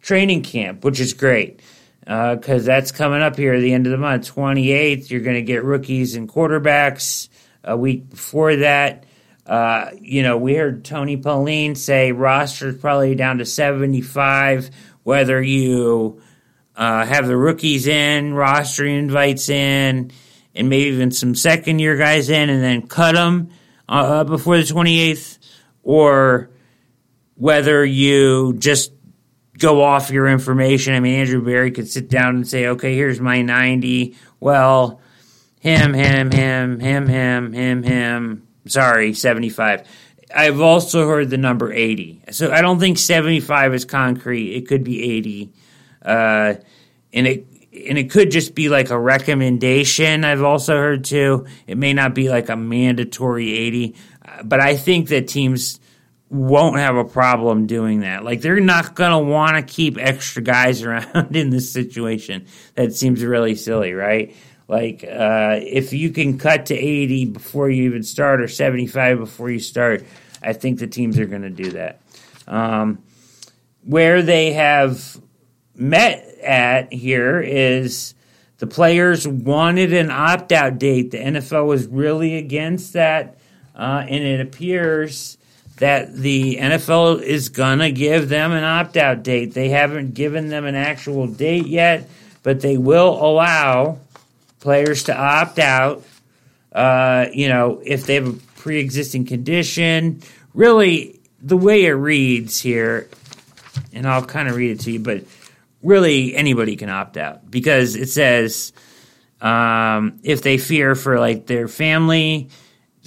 training camp, which is great because uh, that's coming up here at the end of the month. 28th, you're going to get rookies and quarterbacks. A week before that, uh, you know, we heard Tony Pauline say roster's probably down to 75. Whether you uh, have the rookies in, roster invites in, and maybe even some second year guys in, and then cut them uh, before the 28th, or whether you just go off your information. I mean, Andrew Berry could sit down and say, okay, here's my 90. Well, him, him, him, him, him, him, him. Sorry, 75. I've also heard the number 80. So I don't think 75 is concrete. It could be 80. Uh, and it and it could just be like a recommendation. I've also heard too. It may not be like a mandatory 80, but I think that teams won't have a problem doing that. Like they're not going to want to keep extra guys around in this situation. That seems really silly, right? Like uh, if you can cut to 80 before you even start or 75 before you start, I think the teams are going to do that. Um, where they have met at here is the players wanted an opt out date. The NFL was really against that, uh, and it appears that the NFL is going to give them an opt out date. They haven't given them an actual date yet, but they will allow players to opt out. Uh, you know, if they have a pre existing condition. Really, the way it reads here, and I'll kind of read it to you, but really anybody can opt out because it says um, if they fear for like their family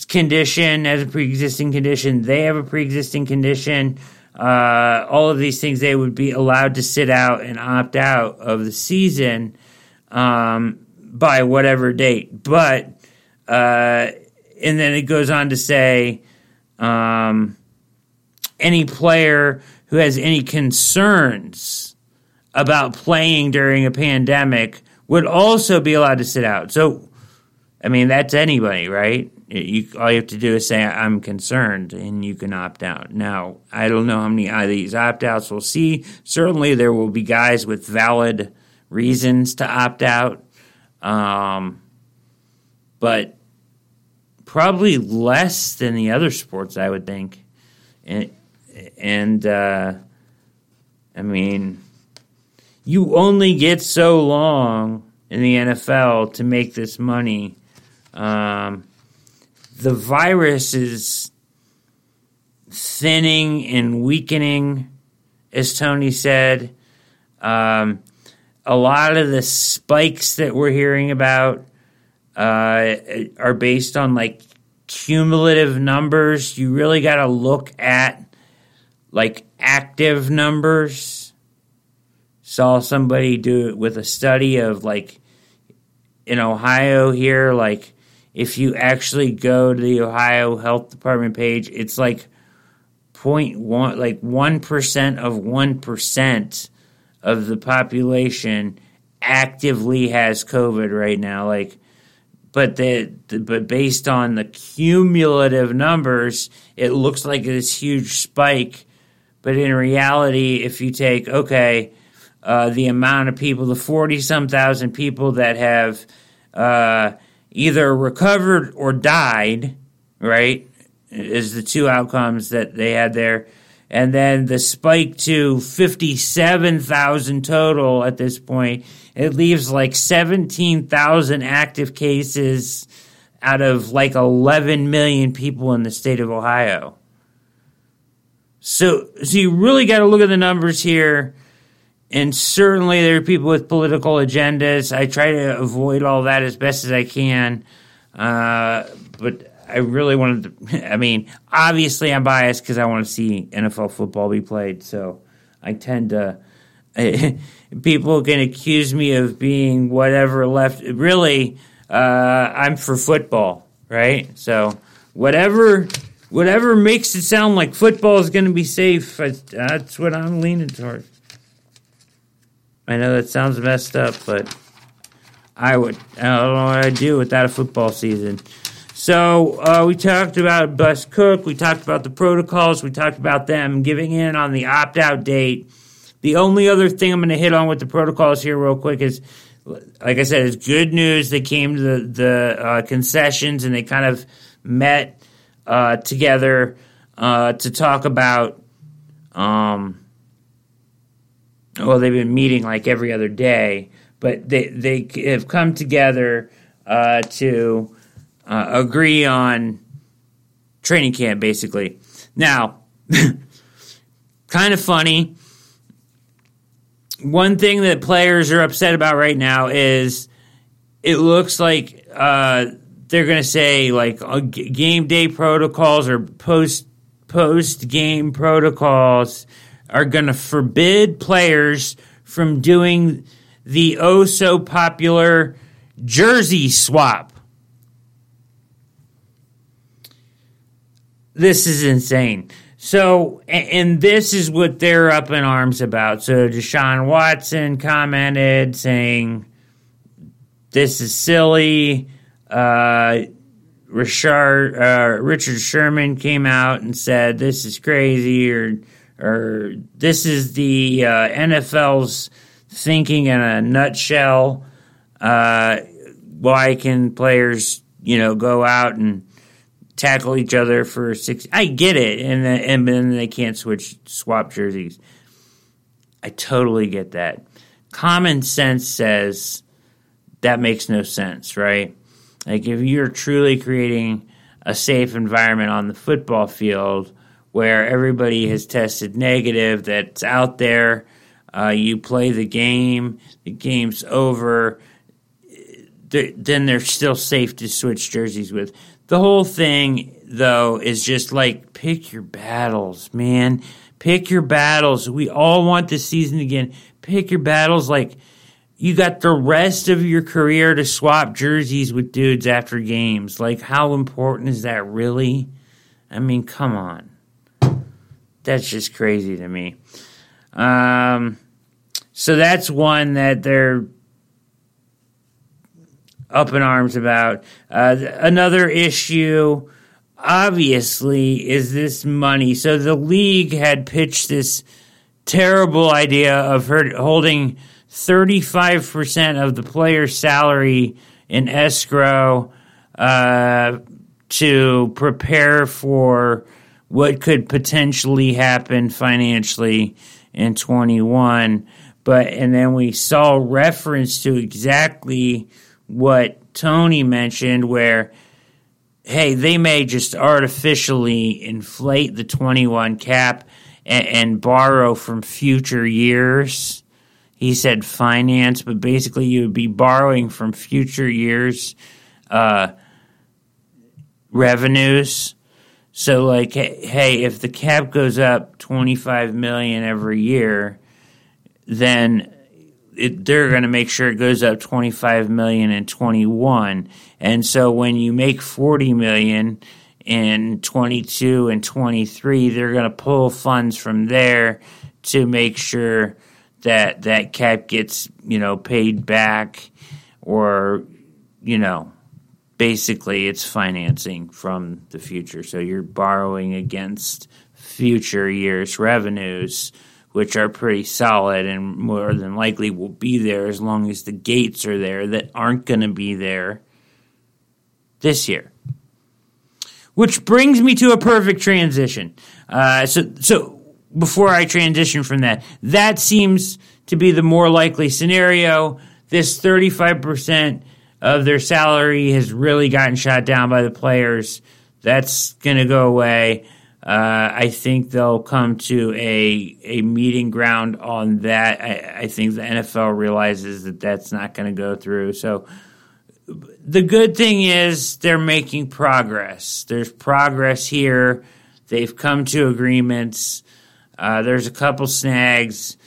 condition as a pre-existing condition. They have a pre-existing condition. Uh, all of these things they would be allowed to sit out and opt out of the season um, by whatever date. But uh, and then it goes on to say um, any player who has any concerns about playing during a pandemic would also be allowed to sit out. So, I mean, that's anybody, right? You, all you have to do is say, I'm concerned, and you can opt out. Now, I don't know how many of these opt outs we'll see. Certainly, there will be guys with valid reasons to opt out. Um, but probably less than the other sports, I would think. And, and uh, I mean, you only get so long in the NFL to make this money. Um, the virus is thinning and weakening, as Tony said. Um, a lot of the spikes that we're hearing about uh, are based on like cumulative numbers. You really got to look at like active numbers. Saw somebody do it with a study of like in Ohio here, like if you actually go to the Ohio Health Department page, it's like point one, like one percent of one percent of the population actively has COVID right now. Like, but the, the, but based on the cumulative numbers, it looks like this huge spike. But in reality, if you take okay, uh, the amount of people, the forty some thousand people that have uh, either recovered or died, right? Is the two outcomes that they had there. And then the spike to 57,000 total at this point. It leaves like 17,000 active cases out of like 11 million people in the state of Ohio. So, so you really got to look at the numbers here and certainly there are people with political agendas. I try to avoid all that as best as I can. Uh, but I really wanted to, I mean, obviously I'm biased because I want to see NFL football be played. So I tend to, people can accuse me of being whatever left. Really, uh, I'm for football, right? So whatever whatever makes it sound like football is going to be safe, that's what I'm leaning towards. I know that sounds messed up, but I would I don't know what I'd do without a football season. So uh, we talked about Bus Cook. We talked about the protocols. We talked about them giving in on the opt out date. The only other thing I'm going to hit on with the protocols here, real quick, is like I said, it's good news. They came to the, the uh, concessions and they kind of met uh, together uh, to talk about. Um, well, they've been meeting like every other day, but they they have come together uh, to uh, agree on training camp, basically. Now, kind of funny one thing that players are upset about right now is it looks like uh, they're going to say like uh, game day protocols or post post game protocols are going to forbid players from doing the oh so popular jersey swap. This is insane. So, and this is what they're up in arms about. So, Deshaun Watson commented saying, This is silly. Uh, Richard, uh, Richard Sherman came out and said, This is crazy, or, or this is the uh, NFL's thinking in a nutshell. Uh, why can players, you know, go out and tackle each other for six. I get it, and then, and then they can't switch swap jerseys. I totally get that. Common sense says that makes no sense, right? Like if you're truly creating a safe environment on the football field where everybody has tested negative, that's out there, uh, you play the game, the game's over, then they're still safe to switch jerseys with. The whole thing, though, is just like pick your battles, man. Pick your battles. We all want this season again. Pick your battles. Like, you got the rest of your career to swap jerseys with dudes after games. Like, how important is that really? I mean, come on. That's just crazy to me. Um, so that's one that they're up in arms about. Uh, another issue, obviously, is this money. So the league had pitched this terrible idea of her holding 35% of the player's salary in escrow uh, to prepare for what could potentially happen financially in 21 but and then we saw reference to exactly what Tony mentioned, where hey, they may just artificially inflate the 21 cap and, and, borrow from future years. He said finance, but basically you would be borrowing from future years' uh, revenues. So, like, hey, if the cap goes up 25 million every year, then it, they're going to make sure it goes up 25 million in 21 and so when you make 40 million in 22 and 23 they're going to pull funds from there to make sure that that cap gets you know paid back or you know basically it's financing from the future so you're borrowing against future years revenues which are pretty solid and more than likely will be there as long as the gates are there that aren't going to be there this year. Which brings me to a perfect transition. Uh, so, so before I transition from that, that seems to be the more likely scenario. This 35% of their salary has really gotten shot down by the players. That's going to go away. Uh, I think they'll come to a a meeting ground on that. I, I think the NFL realizes that that's not going to go through. So the good thing is they're making progress. There's progress here. They've come to agreements. Uh, there's a couple snags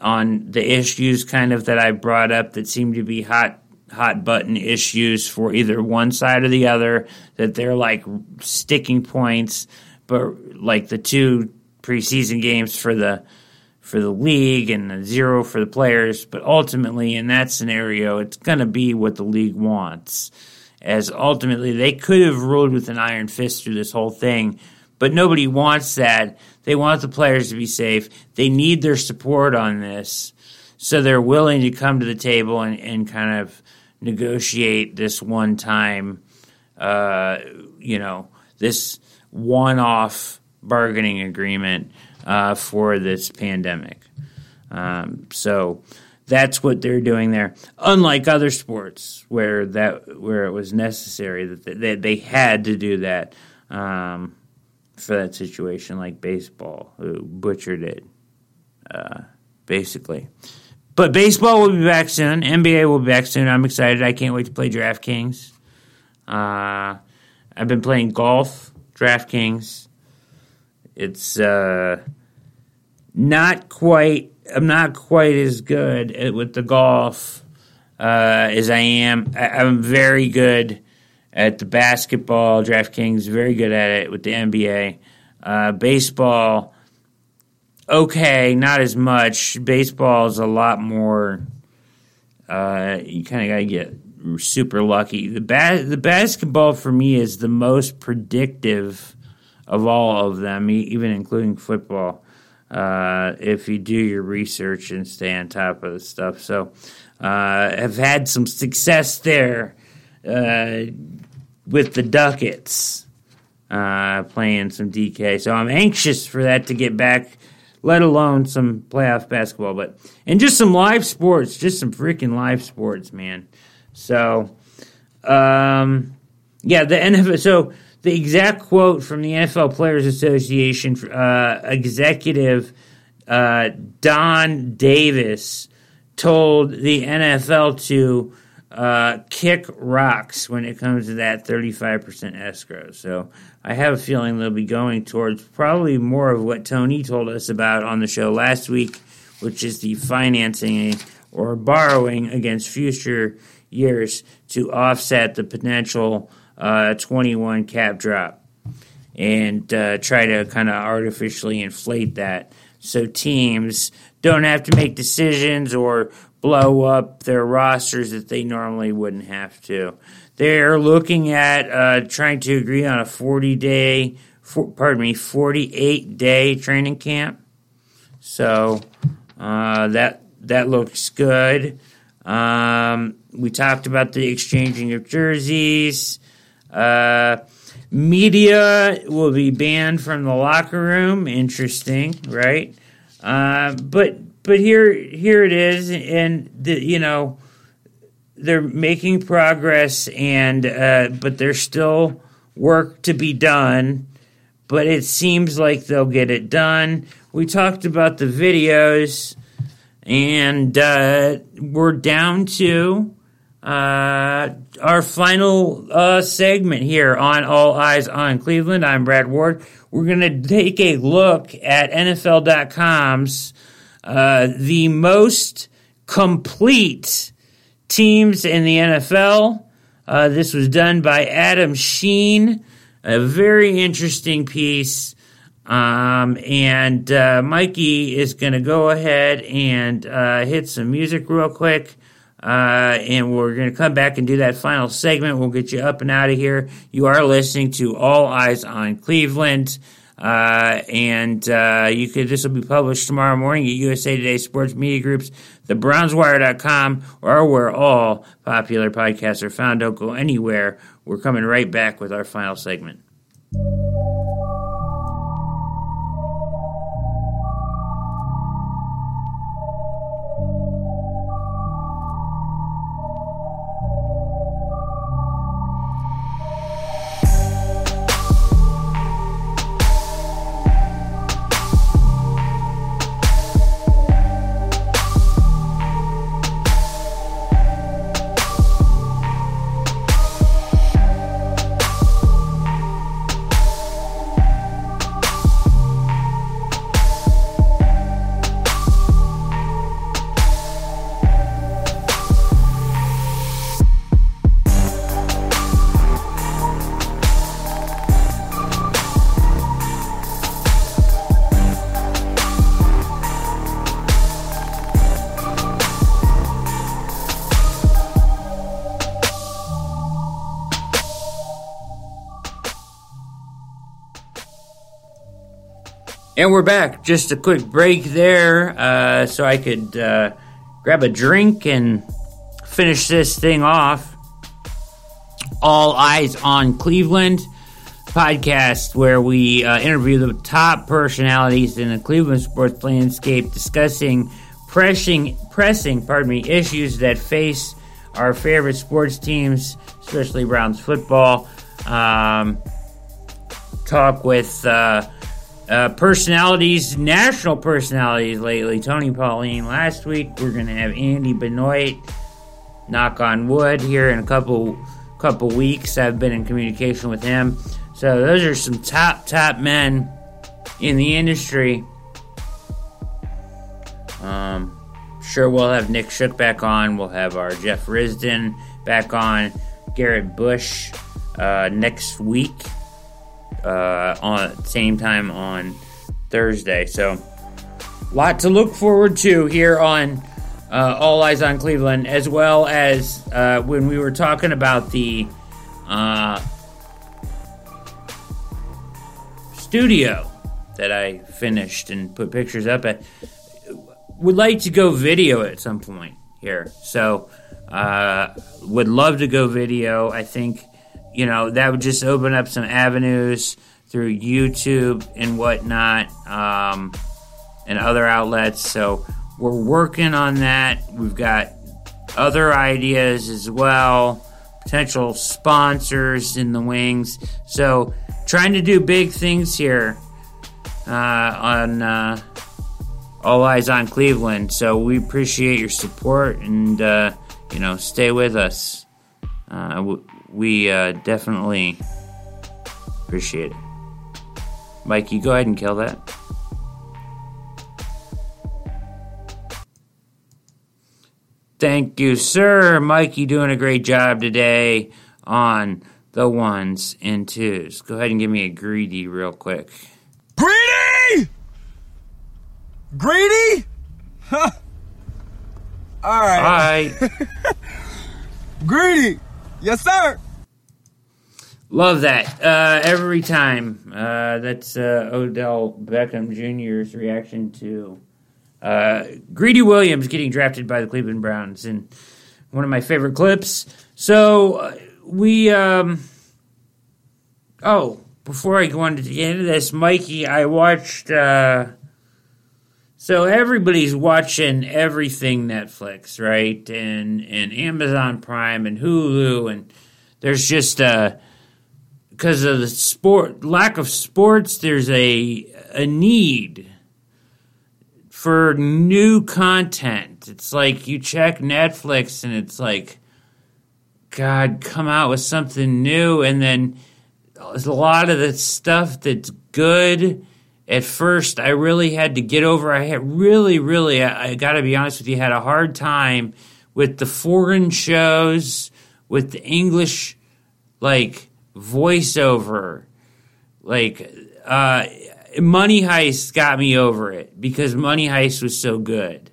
on the issues kind of that I brought up that seem to be hot hot button issues for either one side or the other that they're like sticking points but like the two preseason games for the for the league and the zero for the players. But ultimately, in that scenario, it's going to be what the league wants. As ultimately, they could have ruled with an iron fist through this whole thing, but nobody wants that. They want the players to be safe. They need their support on this. So they're willing to come to the table and, and kind of negotiate this one time, uh, you know, this one off bargaining agreement uh, for this pandemic. Um, so that's what they're doing there. Unlike other sports where that where it was necessary that they, they had to do that um, for that situation, like baseball, who butchered it uh, basically. But baseball will be back soon. NBA will be back soon. I'm excited. I can't wait to play DraftKings. Uh, I've been playing golf DraftKings. It's uh, not quite. I'm not quite as good at, with the golf uh, as I am. I, I'm very good at the basketball. DraftKings very good at it with the NBA. Uh, baseball, okay, not as much. Baseball is a lot more. Uh, you kind of got to get super lucky. The ba- the basketball for me is the most predictive of all of them, even including football. Uh, if you do your research and stay on top of the stuff, so uh, have had some success there uh, with the Ducats uh, playing some DK. So I'm anxious for that to get back let alone some playoff basketball, but and just some live sports, just some freaking live sports, man. So, um, yeah, the NFL. So the exact quote from the NFL Players Association uh, executive uh, Don Davis told the NFL to uh, kick rocks when it comes to that 35% escrow. So I have a feeling they'll be going towards probably more of what Tony told us about on the show last week, which is the financing or borrowing against future years to offset the potential uh, 21 cap drop and uh, try to kind of artificially inflate that so teams don't have to make decisions or blow up their rosters that they normally wouldn't have to. They're looking at uh, trying to agree on a 40 day, for, pardon me, 48 day training camp. So uh, that that looks good. Um, we talked about the exchanging of jerseys. Uh, media will be banned from the locker room. Interesting, right? Uh, but but here here it is, and the, you know they're making progress, and uh, but there's still work to be done. But it seems like they'll get it done. We talked about the videos, and uh, we're down to uh, our final uh, segment here on All Eyes on Cleveland. I'm Brad Ward. We're going to take a look at NFL.com's uh, the most complete teams in the NFL. Uh, this was done by Adam Schein, a very interesting piece. Um, and uh, Mikey is going to go ahead and uh, hit some music real quick. Uh, and we're going to come back and do that final segment. We'll get you up and out of here. You are listening to All Eyes on Cleveland. Uh, and uh, you could this will be published tomorrow morning at USA Today Sports Media Groups, thebrownswire.com, or where all popular podcasts are found. Don't go anywhere. We're coming right back with our final segment. And we're back. Just a quick break there uh, so I could uh, grab a drink and finish this thing off. All Eyes on Cleveland podcast, where we uh, interview the top personalities in the Cleveland sports landscape, discussing pressing, pressing, pardon me, issues that face our favorite sports teams, especially Browns football. Um, talk with uh, uh, personalities, national personalities lately. Tony Pauline last week. We're going to have Andy Benoit. Knock on wood here in a couple couple weeks. I've been in communication with him. So those are some top top men in the industry. Um, sure, we'll have Nick Shook back on. We'll have our Jeff Risdon back on. Garrett Bush uh, next week uh, on same time on Thursday. So, lot to look forward to here on uh, All Eyes on Cleveland, as well as uh, when we were talking about the uh, studio that I finished and put pictures up at. Would like to go video at some point here, so uh, would love to go video. I think you know, that would just open up some avenues through YouTube and whatnot, um, and other outlets. So we're working on that. We've got other ideas as well, potential sponsors in the wings. So trying to do big things here uh, on uh, All Eyes on Cleveland. So we appreciate your support and uh, you know stay with us. Uh, we uh, definitely appreciate it. Mikey, go ahead and kill that. Thank you, sir. Mikey doing a great job today on the ones and twos. Go ahead and give me a greedy real quick. Greedy! Greedy? Huh. All right. All right. Greedy. Yes, sir. Love that uh, every time. Uh, that's uh, Odell Beckham Jr.'s reaction to uh, Greedy Williams getting drafted by the Cleveland Browns, and one of my favorite clips. So uh, we, um, oh, before I go on to the end of this, Mikey, I watched. Uh, so everybody's watching everything Netflix, right, and and Amazon Prime and Hulu, and there's just a because of the sport lack of sports, there's a a need for new content. It's like you check Netflix and it's like, God, come out with something new, and then there's a lot of the stuff that's good. At first, I really had to get over. I had really, really, I, I got to be honest with you, had a hard time with the foreign shows, with the English, like voiceover. Like, uh, Money Heist got me over it because Money Heist was so good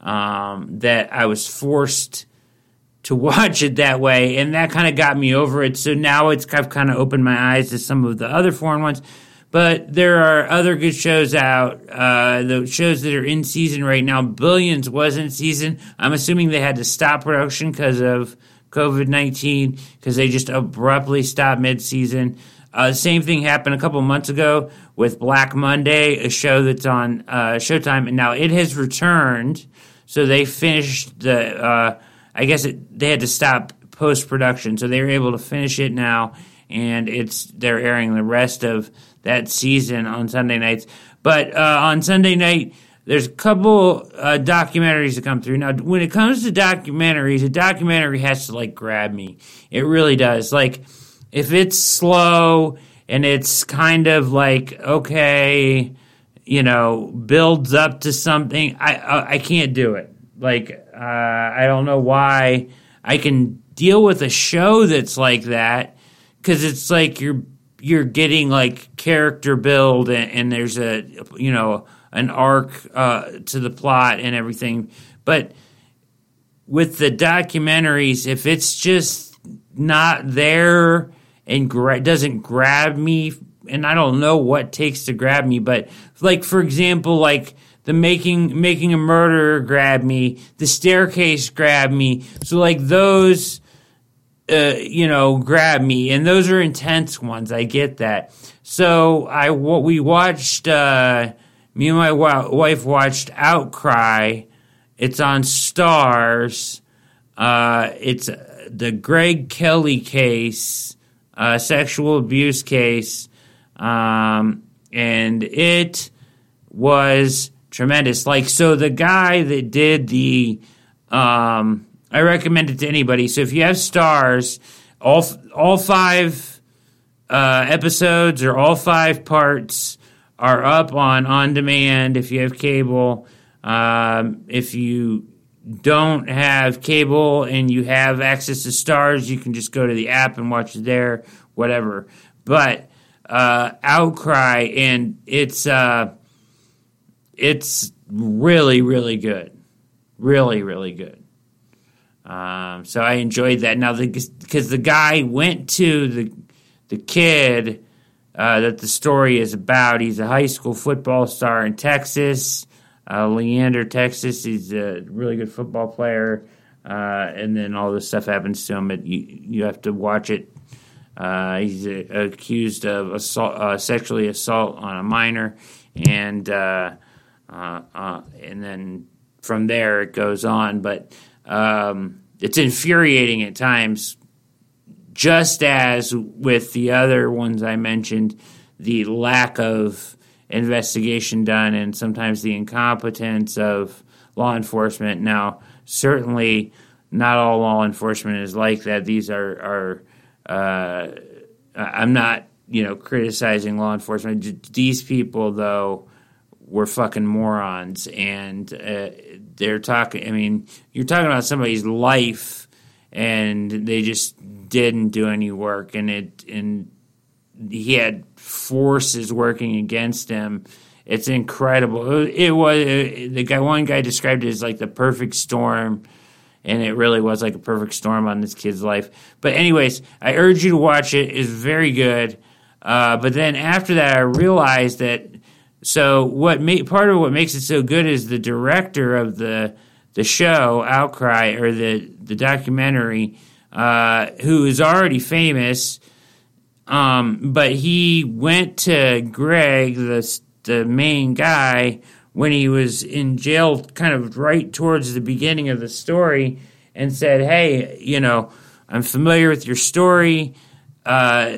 um, that I was forced to watch it that way, and that kind of got me over it. So now it's I've kind of opened my eyes to some of the other foreign ones. But there are other good shows out. Uh, the shows that are in season right now, Billions was in season. I'm assuming they had to stop production because of COVID 19 because they just abruptly stopped mid season. Uh, same thing happened a couple months ago with Black Monday, a show that's on uh, Showtime, and now it has returned. So they finished the. Uh, I guess it, they had to stop post production, so they were able to finish it now, and it's they're airing the rest of that season on Sunday nights. But uh, on Sunday night, there's a couple uh, documentaries that come through. Now, when it comes to documentaries, a documentary has to like grab me. It really does. Like, if it's slow and it's kind of like okay, you know, builds up to something, I I, I can't do it. Like, uh, I don't know why I can deal with a show that's like that because it's like you're you're getting like character build and, and there's a you know an arc uh, to the plot and everything. But with the documentaries, if it's just not there and gra- doesn't grab me and I don't know what takes to grab me, but like for example, like the making making a murderer grab me, the staircase grab me. So like those, uh, you know, grab me, and those are intense ones. I get that. So I what we watched. Uh, me and my wife watched Outcry. It's on Starz. Uh, it's the Greg Kelly case, uh, sexual abuse case, um, and it was tremendous. Like, so the guy that did the, um, I recommend it to anybody. So if you have Starz, all all five uh, episodes or all five parts are up on on demand. If you have cable, um, if you don't have cable and you have access to Starz, you can just go to the app and watch it there, whatever. But uh, Outcry, and it's uh, it's really, really good, really, really good. Um, so I enjoyed that. Now, because the, the guy went to the the kid uh, that the story is about. He's a high school football star in Texas, uh, Leander, Texas. He's a really good football player. Uh, and then all this stuff happens to him. But you, you have to watch it. Uh, he's accused of assault, sexually assault on a minor, and and then from there it goes on. But um, it's infuriating at times just as with the other ones I mentioned, the lack of investigation done and sometimes the incompetence of law enforcement. Now, certainly not all law enforcement is like that. These are, are uh, I'm not, you know, criticizing law enforcement. These people, though, were fucking morons, and uh, they're talking. I mean, you're talking about somebody's life, and they just didn't do any work, and it and he had forces working against him. It's incredible. It was the guy. One guy described it as like the perfect storm, and it really was like a perfect storm on this kid's life. But anyways, I urge you to watch it. It's very good. Uh, but then after that, I realized that. So what ma- part of what makes it so good is the director of the the show Outcry or the the documentary uh, who is already famous. Um, but he went to Greg, the the main guy, when he was in jail, kind of right towards the beginning of the story, and said, "Hey, you know, I'm familiar with your story. Uh,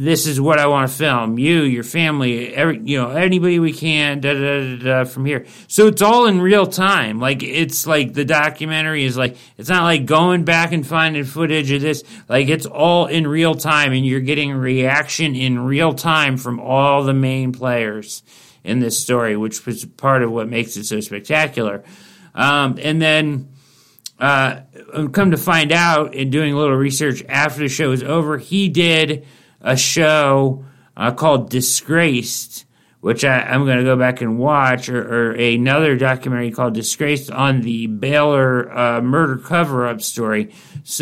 this is what I want to film. You, your family, every, you know, anybody we can, da, da, da, da, from here. So it's all in real time. Like it's like the documentary is like it's not like going back and finding footage of this. Like it's all in real time, and you're getting reaction in real time from all the main players in this story, which was part of what makes it so spectacular. Um, and then. Uh, come to find out in doing a little research after the show was over, he did a show uh, called Disgraced, which I, am going to go back and watch, or, or, another documentary called Disgraced on the Baylor uh, murder cover up story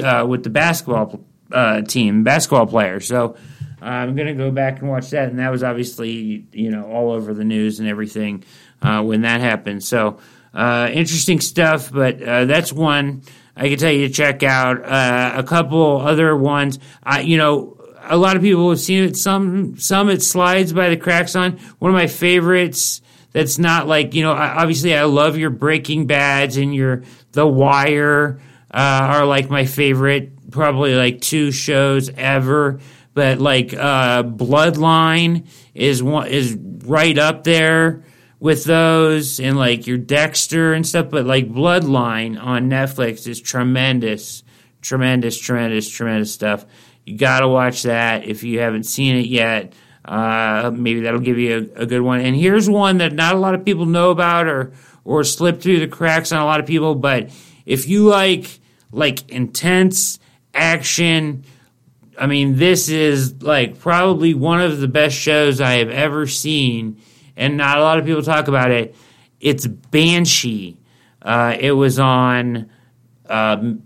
uh, with the basketball uh, team, basketball player. So I'm going to go back and watch that. And that was obviously, you know, all over the news and everything uh, when that happened. So uh, interesting stuff, but that's one. I can tell you to check out a couple other ones. I, you know, a lot of people have seen it. Some some it slides by the cracks on. One of my favorites that's not like you know. Obviously, I love your Breaking Bad's and your The Wire uh, are like my favorite. Probably like two shows ever. But like uh, Bloodline is one is right up there with those, and like your Dexter and stuff. But like Bloodline on Netflix is tremendous, tremendous, tremendous, tremendous stuff. You got to watch that if you haven't seen it yet. Uh, maybe that'll give you a, a, good one. And here's one that not a lot of people know about or or slip through the cracks on a lot of people. But if you like like intense action, I mean, this is like probably one of the best shows I have ever seen, and not a lot of people talk about it. It's Banshee. Uh, it was on um,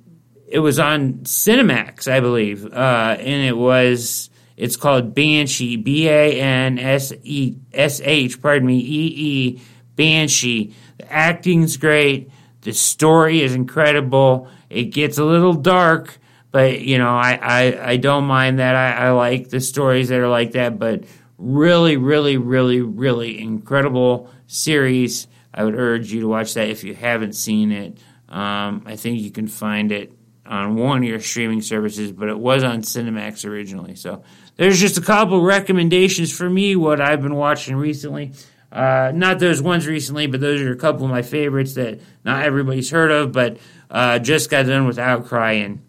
it was on Cinemax, I believe, uh, and it was It's called Banshee, B A N S E S H, pardon me, E E, Banshee. The acting's great. The story is incredible. It gets a little dark, but you know, I, I, I don't mind that. I, I like the stories that are like that, but really, really, really, really incredible series. I would urge you to watch that if you haven't seen it. Um, I think you can find it on one of your streaming services, but it was on Cinemax originally. So there's just a couple recommendations for me, what I've been watching recently. Uh, not those ones recently, but those are a couple of my favorites that not everybody's heard of, but uh, just got done with Outcry and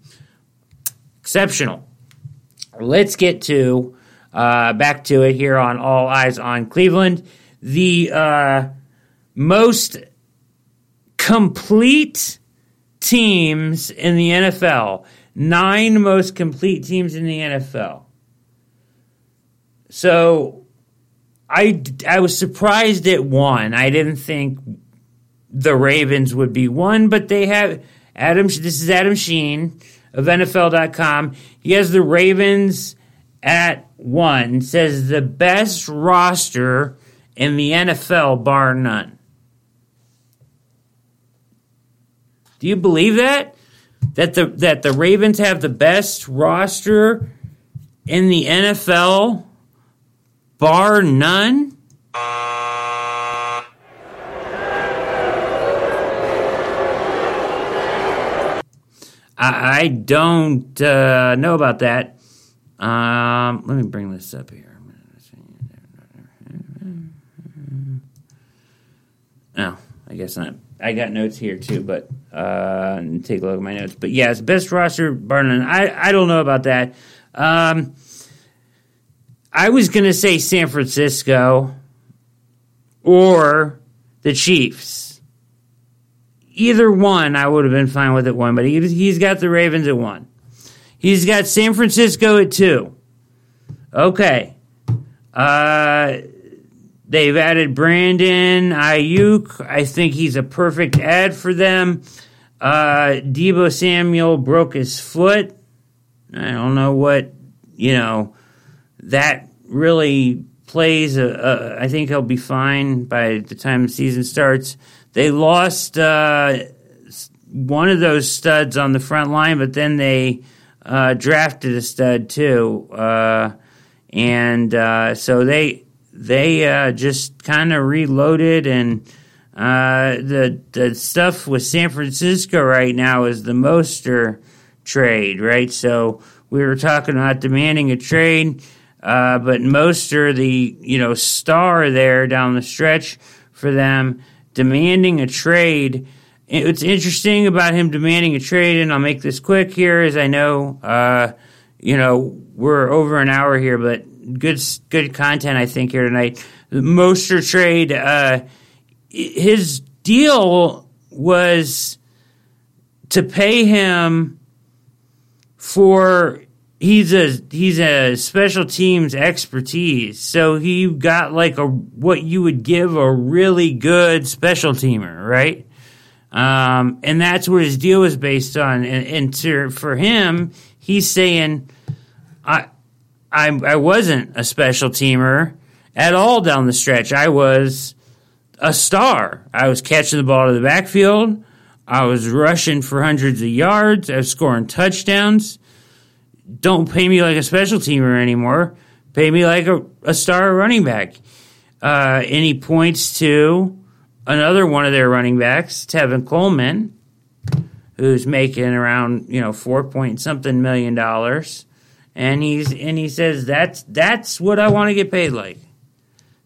exceptional. Let's get to uh, back to it here on All Eyes on Cleveland. The uh, most complete teams in the NFL. Nine most complete teams in the NFL. So I, I was surprised at one. I didn't think the Ravens would be one, but they have Adam. This is Adam Schein of NFL.com. He has the Ravens at one. Says the best roster in the NFL, bar none. Do you believe that? That the that the Ravens have the best roster in the NFL, bar none? I, don't uh, know about that. Um, let me bring this up here. Oh, I guess not. I got notes here too, but uh, take a look at my notes. But yes, best roster, Barnum. I I don't know about that. Um, I was to say San Francisco or the Chiefs. Either one, I would have been fine with at one, but he, he's got the Ravens at one. He's got San Francisco at two. Okay. Uh, they've added Brandon Aiyuk. I think he's a perfect ad for them. Uh, Deebo Samuel broke his foot. I don't know what, you know, that really plays. A, a, I think he'll be fine by the time the season starts. They lost uh, one of those studs on the front line, but then they uh, drafted a stud too, uh, and uh, so they they uh, just kind of reloaded and. Uh, the the stuff with San Francisco right now is the Mostert trade, right? So we were talking about demanding a trade, uh, but Mostert, the you know star there down the stretch for them, demanding a trade. What's interesting about him demanding a trade, and I'll make this quick here, is I know, uh, you know, we're over an hour here, but good good content I think here tonight. The Mostert trade, uh, his deal was to pay him for he's a he's a special teams expertise. So he got like a what you would give a really good special teamer, right? Um, and that's what his deal was based on. And, and to, for him, he's saying, I, I, I wasn't a special teamer at all down the stretch. I was a star. I was catching the ball to the backfield. I was rushing for hundreds of yards. I was scoring touchdowns don't pay me like a special teamer anymore. Pay me like a, a star running back. Uh, and he points to another one of their running backs, Tevin Coleman, who's making around you know four point something million dollars, and he's and he says that's that's what I want to get paid like.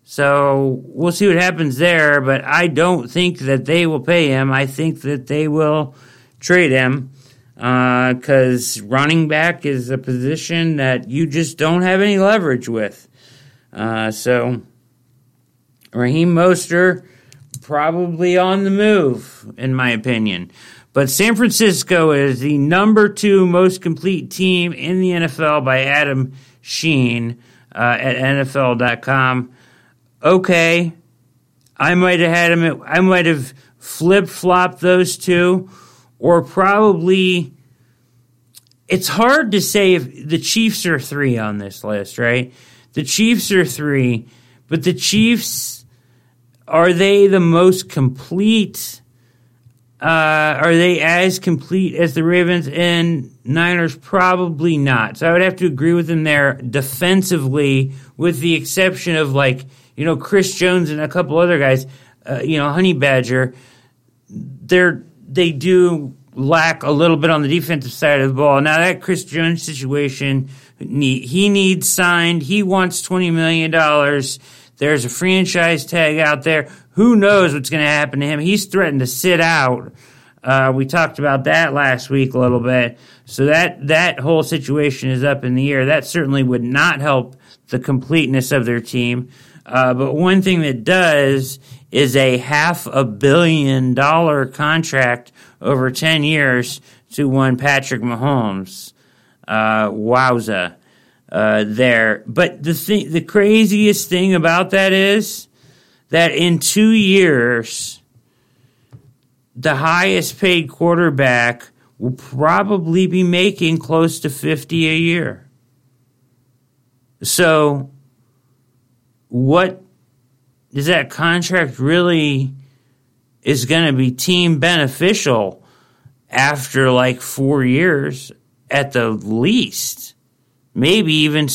So we'll see what happens there, but I don't think that they will pay him. I think that they will trade him because uh, running back is a position that you just don't have any leverage with. Uh, so Raheem Mostert probably on the move, in my opinion. But San Francisco is the number two most complete team in the NFL by Adam Schein uh, at NFL.com. Okay, I might have had him. I might have flip flopped those two or probably it's hard to say if the Chiefs are three on this list, right? The Chiefs are three, but the Chiefs are they the most complete? Uh, are they as complete as the Ravens and Niners? Probably not. So I would have to agree with them there defensively, with the exception of like you know Chris Jones and a couple other guys. Uh, you know, Honey Badger. They're they do lack a little bit on the defensive side of the ball. Now that Chris Jones situation, he needs signed. He wants twenty million dollars. There's a franchise tag out there. Who knows what's going to happen to him? He's threatened to sit out. Uh, we talked about that last week a little bit. So that that whole situation is up in the air. That certainly would not help the completeness of their team. Uh, but one thing that does is a half a billion dollar contract over 10 years to one Patrick Mahomes. Uh, wowza. Uh, there. But the thing, the craziest thing about that is that in two years, the highest paid quarterback will probably be making close to 50 a year. So, what is that contract really is going to be team beneficial after like four years at the least, maybe even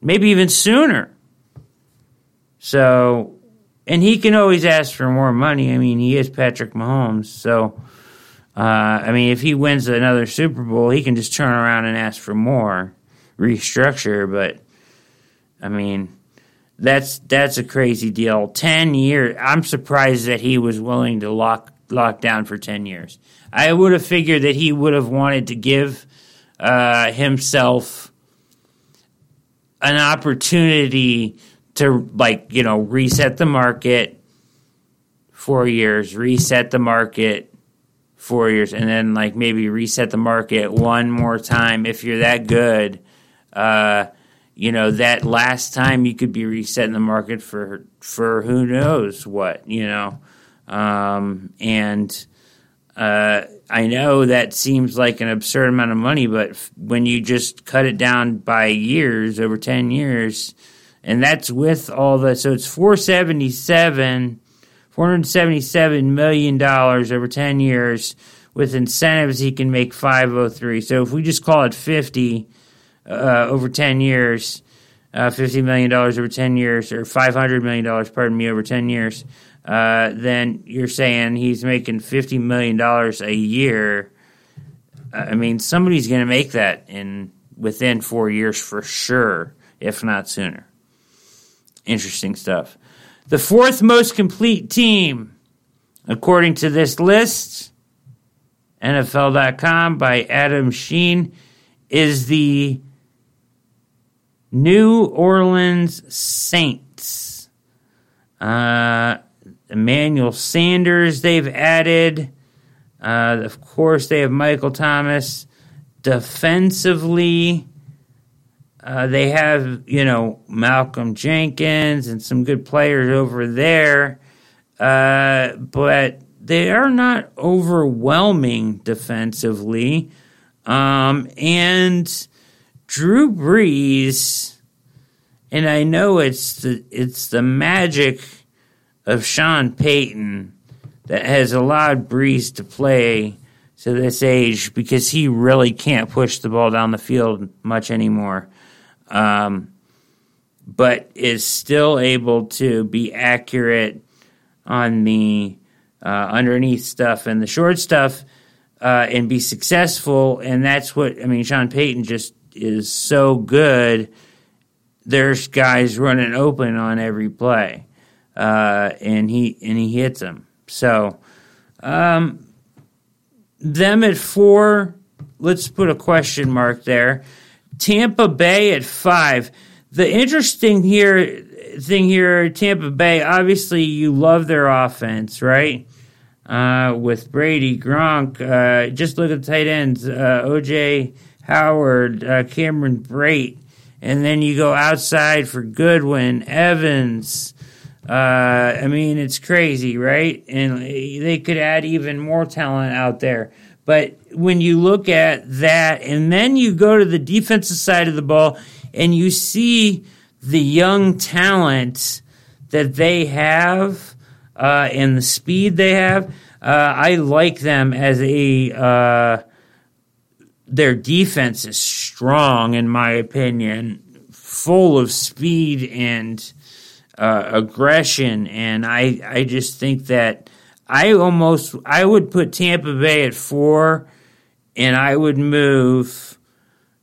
maybe even sooner. So, and he can always ask for more money. I mean, he is Patrick Mahomes, so. Uh, I mean, if he wins another Super Bowl, he can just turn around and ask for more, restructure. But I mean, that's that's a crazy deal. Ten years. I'm surprised that he was willing to lock lock down for ten years. I would have figured that he would have wanted to give uh, himself an opportunity to like you know reset the market four years, reset the market four years, and then like maybe reset the market one more time if you're that good. Uh, you know that last time you could be resetting the market for for who knows what you know um, and uh, I know that seems like an absurd amount of money, but f- when you just cut it down by years over ten years, and that's with all the so it's four seventy seven, four hundred seventy seven million dollars over ten years with incentives he can make five oh three. So if we just call it fifty uh, over 10 years, uh, $50 million over 10 years, or $500 million, pardon me, over 10 years, uh, then you're saying he's making $50 million a year. I mean, somebody's going to make that in within four years for sure, if not sooner. Interesting stuff. The fourth most complete team, according to this list, NFL.com by Adam Schein, is the New Orleans Saints. Uh, Emmanuel Sanders, they've added. Uh, of course, they have Michael Thomas. Defensively, uh, they have, you know, Malcolm Jenkins and some good players over there. Uh, but they are not overwhelming defensively. Um, and Drew Brees, and I know it's the it's the magic of Sean Payton that has allowed Brees to play to this age because he really can't push the ball down the field much anymore. Um, but is still able to be accurate on the uh, underneath stuff and the short stuff uh, and be successful. And that's what, I mean, Sean Payton just is so good. There's guys running open on every play, uh, and he and he hits them. So, um, them at four. Let's put a question mark there. Tampa Bay at five. The interesting here thing here, Tampa Bay. Obviously, you love their offense, right? Uh, with Brady, Gronk. Uh, just look at the tight ends. Uh, OJ Howard, uh, Cameron Brate, and then you go outside for Goodwin, Evans. Uh, I mean, it's crazy, right? And they could add even more talent out there. But when you look at that, and then you go to the defensive side of the ball, and you see the young talent that they have uh, and the speed they have, uh, I like them as a. Uh, their defense is strong, in my opinion, full of speed and uh, aggression, and I I just think that I almost I would put Tampa Bay at four, and I would move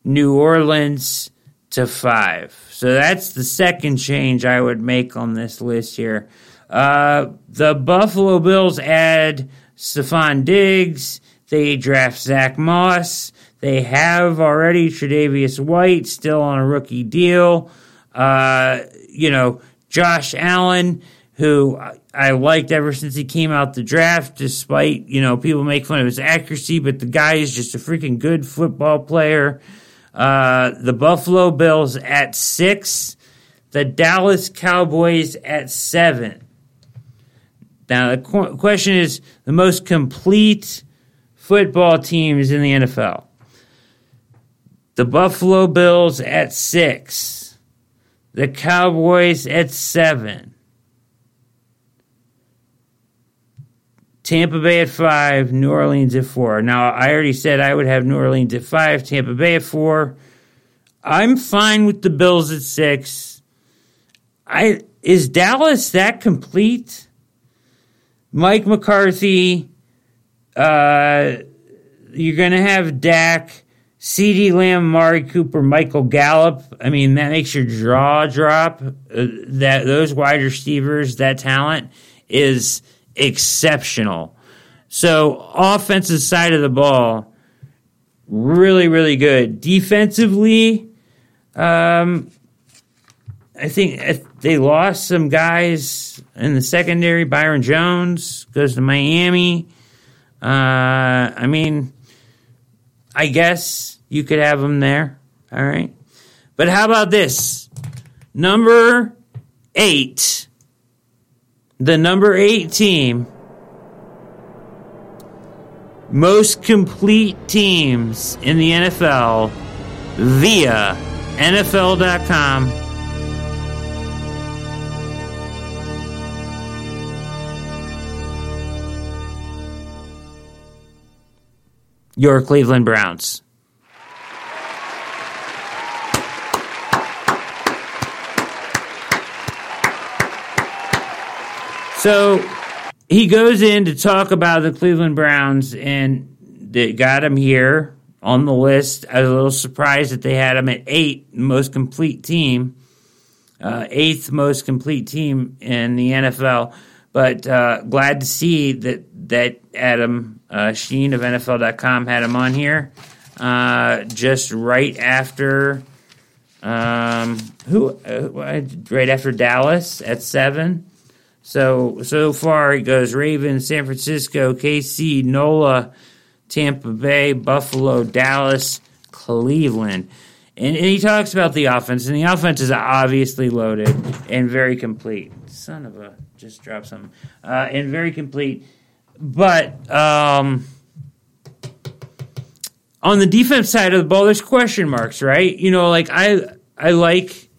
New Orleans to five. So that's the second change I would make on this list here. Uh, the Buffalo Bills add Stefon Diggs. They draft Zach Moss. They have already Tre'Davious White still on a rookie deal. Uh, you know, Josh Allen, who I liked ever since he came out the draft, despite, you know, people make fun of his accuracy, but the guy is just a freaking good football player. Uh, the Buffalo Bills at six, the Dallas Cowboys at seven. Now, the qu- question is the most complete football teams in the NFL. The Buffalo Bills at six, the Cowboys at seven, Tampa Bay at five, New Orleans at four. Now, I already said I would have New Orleans at five, Tampa Bay at four. I'm fine with the Bills at six. I is Dallas that complete? Mike McCarthy, uh, you're going to have Dak, CeeDee Lamb, Mari Cooper, Michael Gallup. I mean, that makes your jaw drop. Uh, that those wide receivers, that talent is exceptional. So, offensive side of the ball, really, really good. Defensively, um, I think they lost some guys in the secondary. Byron Jones goes to Miami. Uh, I mean, I guess you could have them there. All right. But how about this? Number eight the number eight team, most complete teams in the NFL via NFL.com. Your Cleveland Browns. So he goes in to talk about the Cleveland Browns, and they got him here on the list. I was a little surprised that they had him at eight, most complete team, uh, eighth most complete team in the NFL. But uh, glad to see that that Adam uh, Schein of NFL.com had him on here uh, just right after um, who uh, right after Dallas at seven. So so far it goes Ravens, San Francisco, KC, NOLA, Tampa Bay, Buffalo, Dallas, Cleveland. And, and, he talks about the offense, and the offense is obviously loaded and very complete. Son of a, just drop something. Uh, and very complete. But um, on the defense side of the ball, there's question marks, right? You know, like I I like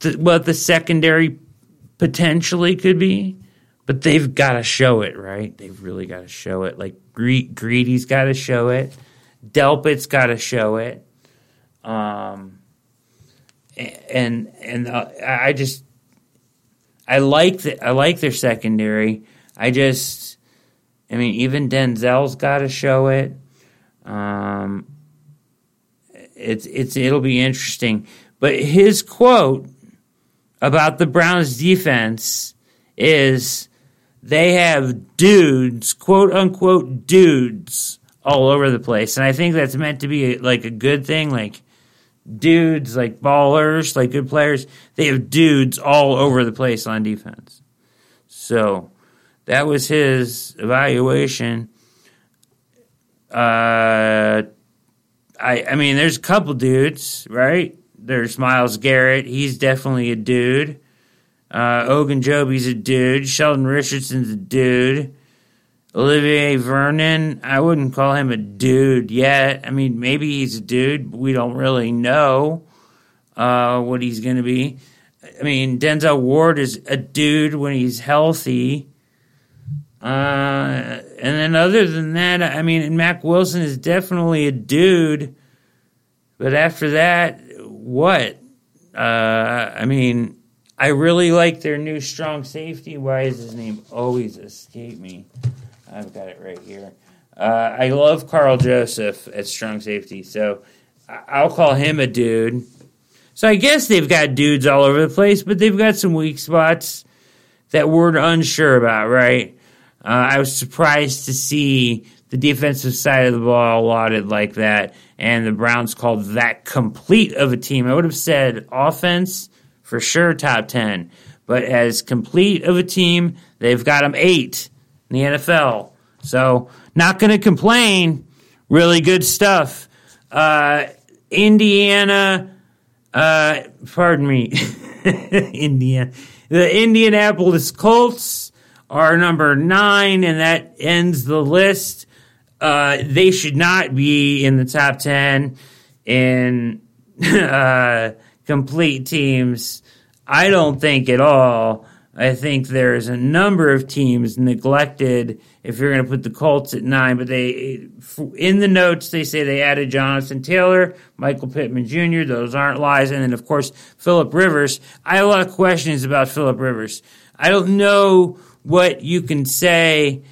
the, what the secondary potentially could be, but they've got to show it, right? They've really got to show it. Like Gre- Greedy's got to show it. Delpit's got to show it. Um, and and uh, I just I like the, I like their secondary. I just I mean even Denzel's got to show it. Um, it's it's it'll be interesting. But his quote about the Browns defense is they have dudes, quote unquote dudes, all over the place. And I think that's meant to be like a good thing, like dudes, like ballers, like good players. They have dudes all over the place on defense. So that was his evaluation. Uh, I I mean, there's a couple dudes, right? There's Myles Garrett. He's definitely a dude. Uh, Ogunjobi's a dude. Sheldon Richardson's a dude. Olivier Vernon, I wouldn't call him a dude yet. I mean, maybe he's a dude, but we don't really know uh, what he's going to be. I mean, Denzel Ward is a dude when he's healthy. Uh, and then other than that, I mean, Mack Wilson is definitely a dude. But after that, what? Uh, I mean, I really like their new strong safety. Why is his name always escape me? I've got it right here. Uh, I love Karl Joseph at strong safety, so I'll call him a dude. So I guess they've got dudes all over the place, but they've got some weak spots that we're unsure about, right? Uh, I was surprised to see the defensive side of the ball allotted like that, and the Browns called that complete of a team. I would have said offense for sure top 10, but as complete of a team, they've got them eight in the NFL. So, not going to complain. Really good stuff. Uh, Indiana uh, pardon me, Indiana. The Indianapolis Colts are number nine, and that ends the list. Uh, they should not be in the top 10 in uh, complete teams. I don't think at all. I think there's a number of teams neglected if you're going to put the Colts at nine. But they, in the notes, they say they added Jonathan Taylor, Michael Pittman Jr. Those aren't lies. And then, of course, Philip Rivers. I have a lot of questions about Philip Rivers. I don't know what you can say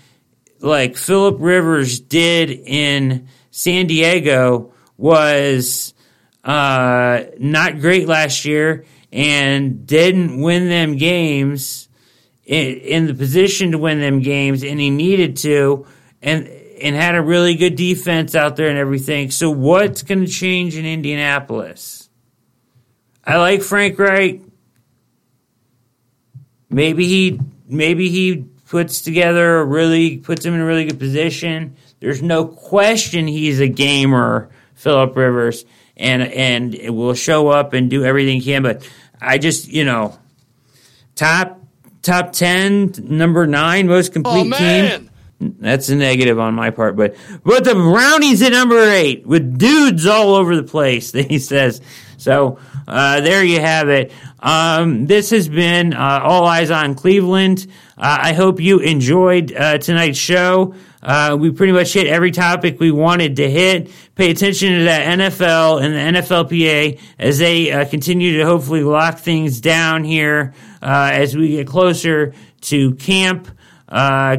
like Philip Rivers did in San Diego was uh, not great last year and didn't win them games in, in the position to win them games, and he needed to, and and had a really good defense out there and everything. So what's going to change in Indianapolis? I like Frank Reich. Maybe he maybe he puts together a really puts him in a really good position. There's no question he's a gamer, Philip Rivers, and and will show up and do everything he can. But I just you know top top ten, number nine most complete oh, team. That's a negative on my part, but but the Brownies at number eight with dudes all over the place. He says so. Uh, there you have it. Um, this has been uh, All Eyes on Cleveland. Uh, I hope you enjoyed uh, tonight's show. Uh, we pretty much hit every topic we wanted to hit. Pay attention to that NFL and the NFLPA as they uh, continue to hopefully lock things down here as we get closer to camp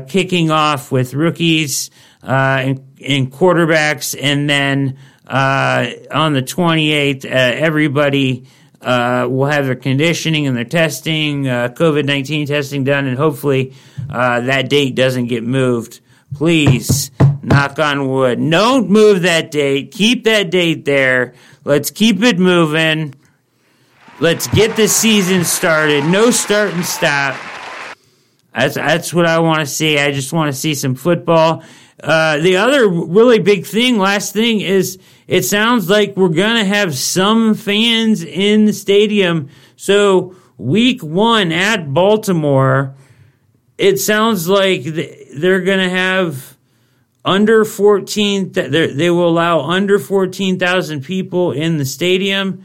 kicking off with rookies and, and quarterbacks, and then uh, on the 28th, uh, everybody uh, will have their conditioning and their testing, uh, COVID 19 testing done, and hopefully uh, that date doesn't get moved. Please, knock on wood. Don't move that date. Keep that date there. Let's keep it moving. Let's get the season started. No start and stop. That's, that's what I want to see. I just want to see some football. Uh, the other really big thing, last thing, is it sounds like we're going to have some fans in the stadium. So, week one at Baltimore, it sounds like they're going to have under 14, they will allow under 14,000 people in the stadium.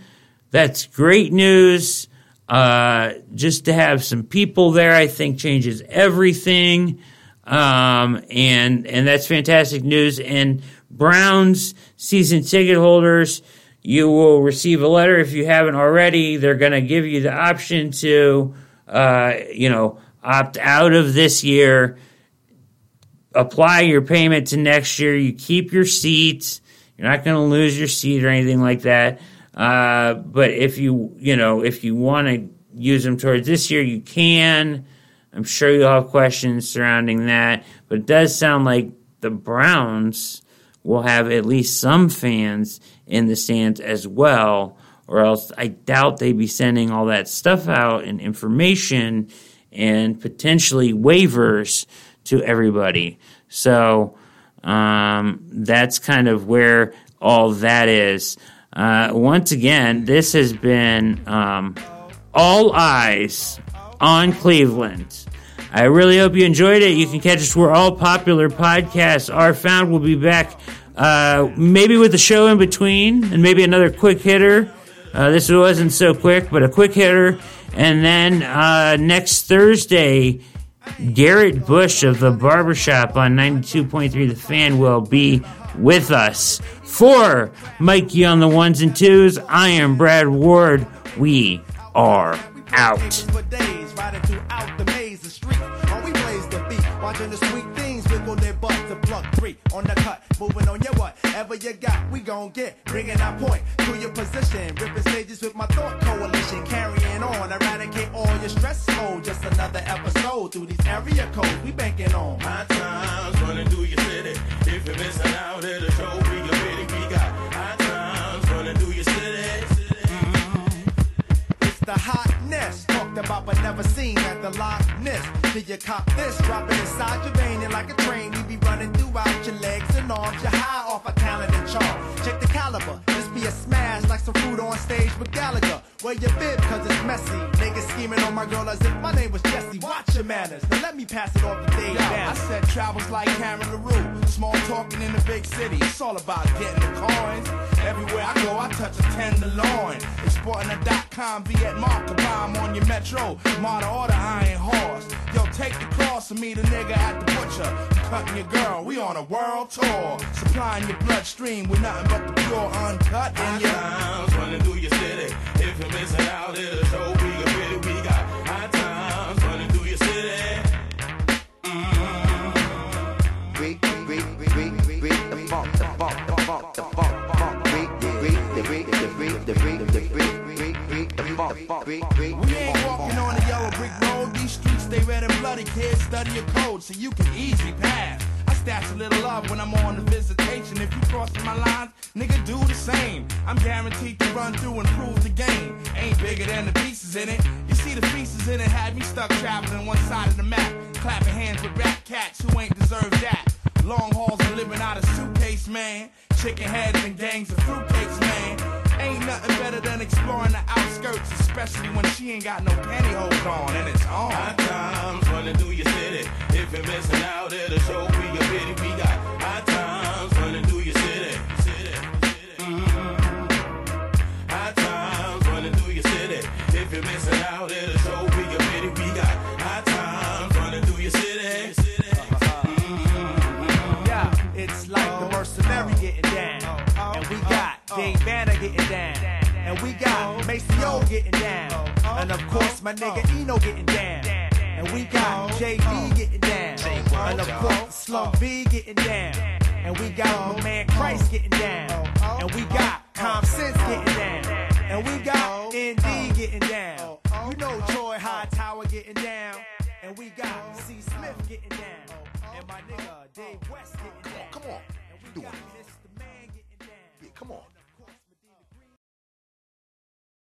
That's great news. Uh, just to have some people there, I think changes everything. Um, and, and that's fantastic news. And Browns season ticket holders, you will receive a letter if you haven't already. They're going to give you the option to, uh, you know, opt out of this year, apply your payment to next year. You keep your seat. You're not going to lose your seat or anything like that. Uh, but if you, you know, if you want to use them towards this year, you can. I'm sure you'll have questions surrounding that, but it does sound like the Browns will have at least some fans in the stands as well, or else I doubt they'd be sending all that stuff out and information and potentially waivers to everybody. So um, that's kind of where all that is. Uh, once again, this has been um, All Eyes on Cleveland. I really hope you enjoyed it. You can catch us where all popular podcasts are found. We'll be back uh, maybe with a show in between and maybe another quick hitter. Uh, this wasn't so quick, but a quick hitter. And then uh, next Thursday, Garrett Bush of the Barbershop on 92.3 The Fan will be with us. For Mikey on the ones and twos, I am Brad Ward. We are out. Watching the sweet things wiggle their butt to plug three on the cut, moving on your whatever you got, we gon' get. Bringing our point to your position, ripping stages with my thought coalition, carrying on, eradicate all your stress. Oh, just another episode through these area codes we banking on. My time's running through your city. If you're missing out the show, we your pity. We got high times running through your city. The hotness talked about but never seen at the Loch Ness. Till you cop this, dropping inside your vein and like a train, we be running throughout your legs and arms. You're high off a talent and charm. Check the caliber, be a smash like some fruit on stage with Gallagher. Wear your bib cause it's messy. Niggas scheming on my girl as if my name was Jesse. Watch your manners. Now let me pass it off to Dave Yo, I said travels like Karen LaRue. Small talking in the big city. It's all about getting the coins. Everywhere I go, I touch a tenderloin. Exporting a dot com, be at mark bomb on your metro. Model order, I ain't horse. Yo, take the cross and meet a nigga at the butcher. Cutting your girl, we on a world tour. Supplying your bloodstream with nothing but the pure uncut in your running through your city. If you're missing out, it'll show we a pity. We got high times running through your city. Break, break, break, break, break the funk, the funk, the funk, the funk, funk. Break, break, the break, the break, the break, the break, break, break the funk, break, break. We ain't walking on a yellow brick road. These streets they red and bloody. Kids study your code so you can easily pass stash a little love when I'm on a visitation. If you crossing my lines, nigga, do the same. I'm guaranteed to run through and prove the game. Ain't bigger than the pieces in it. You see the pieces in it had me stuck traveling one side of the map. Clapping hands with rat cats who ain't deserve that. Long hauls and living out of suitcase, man. Chicken heads and gangs of fruitcakes, man. Ain't nothing better than exploring the outskirts, especially when she ain't got no pantyhose on and it's on. High times running through your city. If you're missing out, it'll show we a pity. We got high times Dave Banner getting down. And we got Maceo getting down. And of course, my nigga Eno getting down. And we got JD getting down. And of course, Slum B getting down. And we got my man Christ getting down. And we got Com Sense getting down. And we got ND getting down. You know Troy Hightower getting down. And we got C. Smith getting down. And my nigga Dave West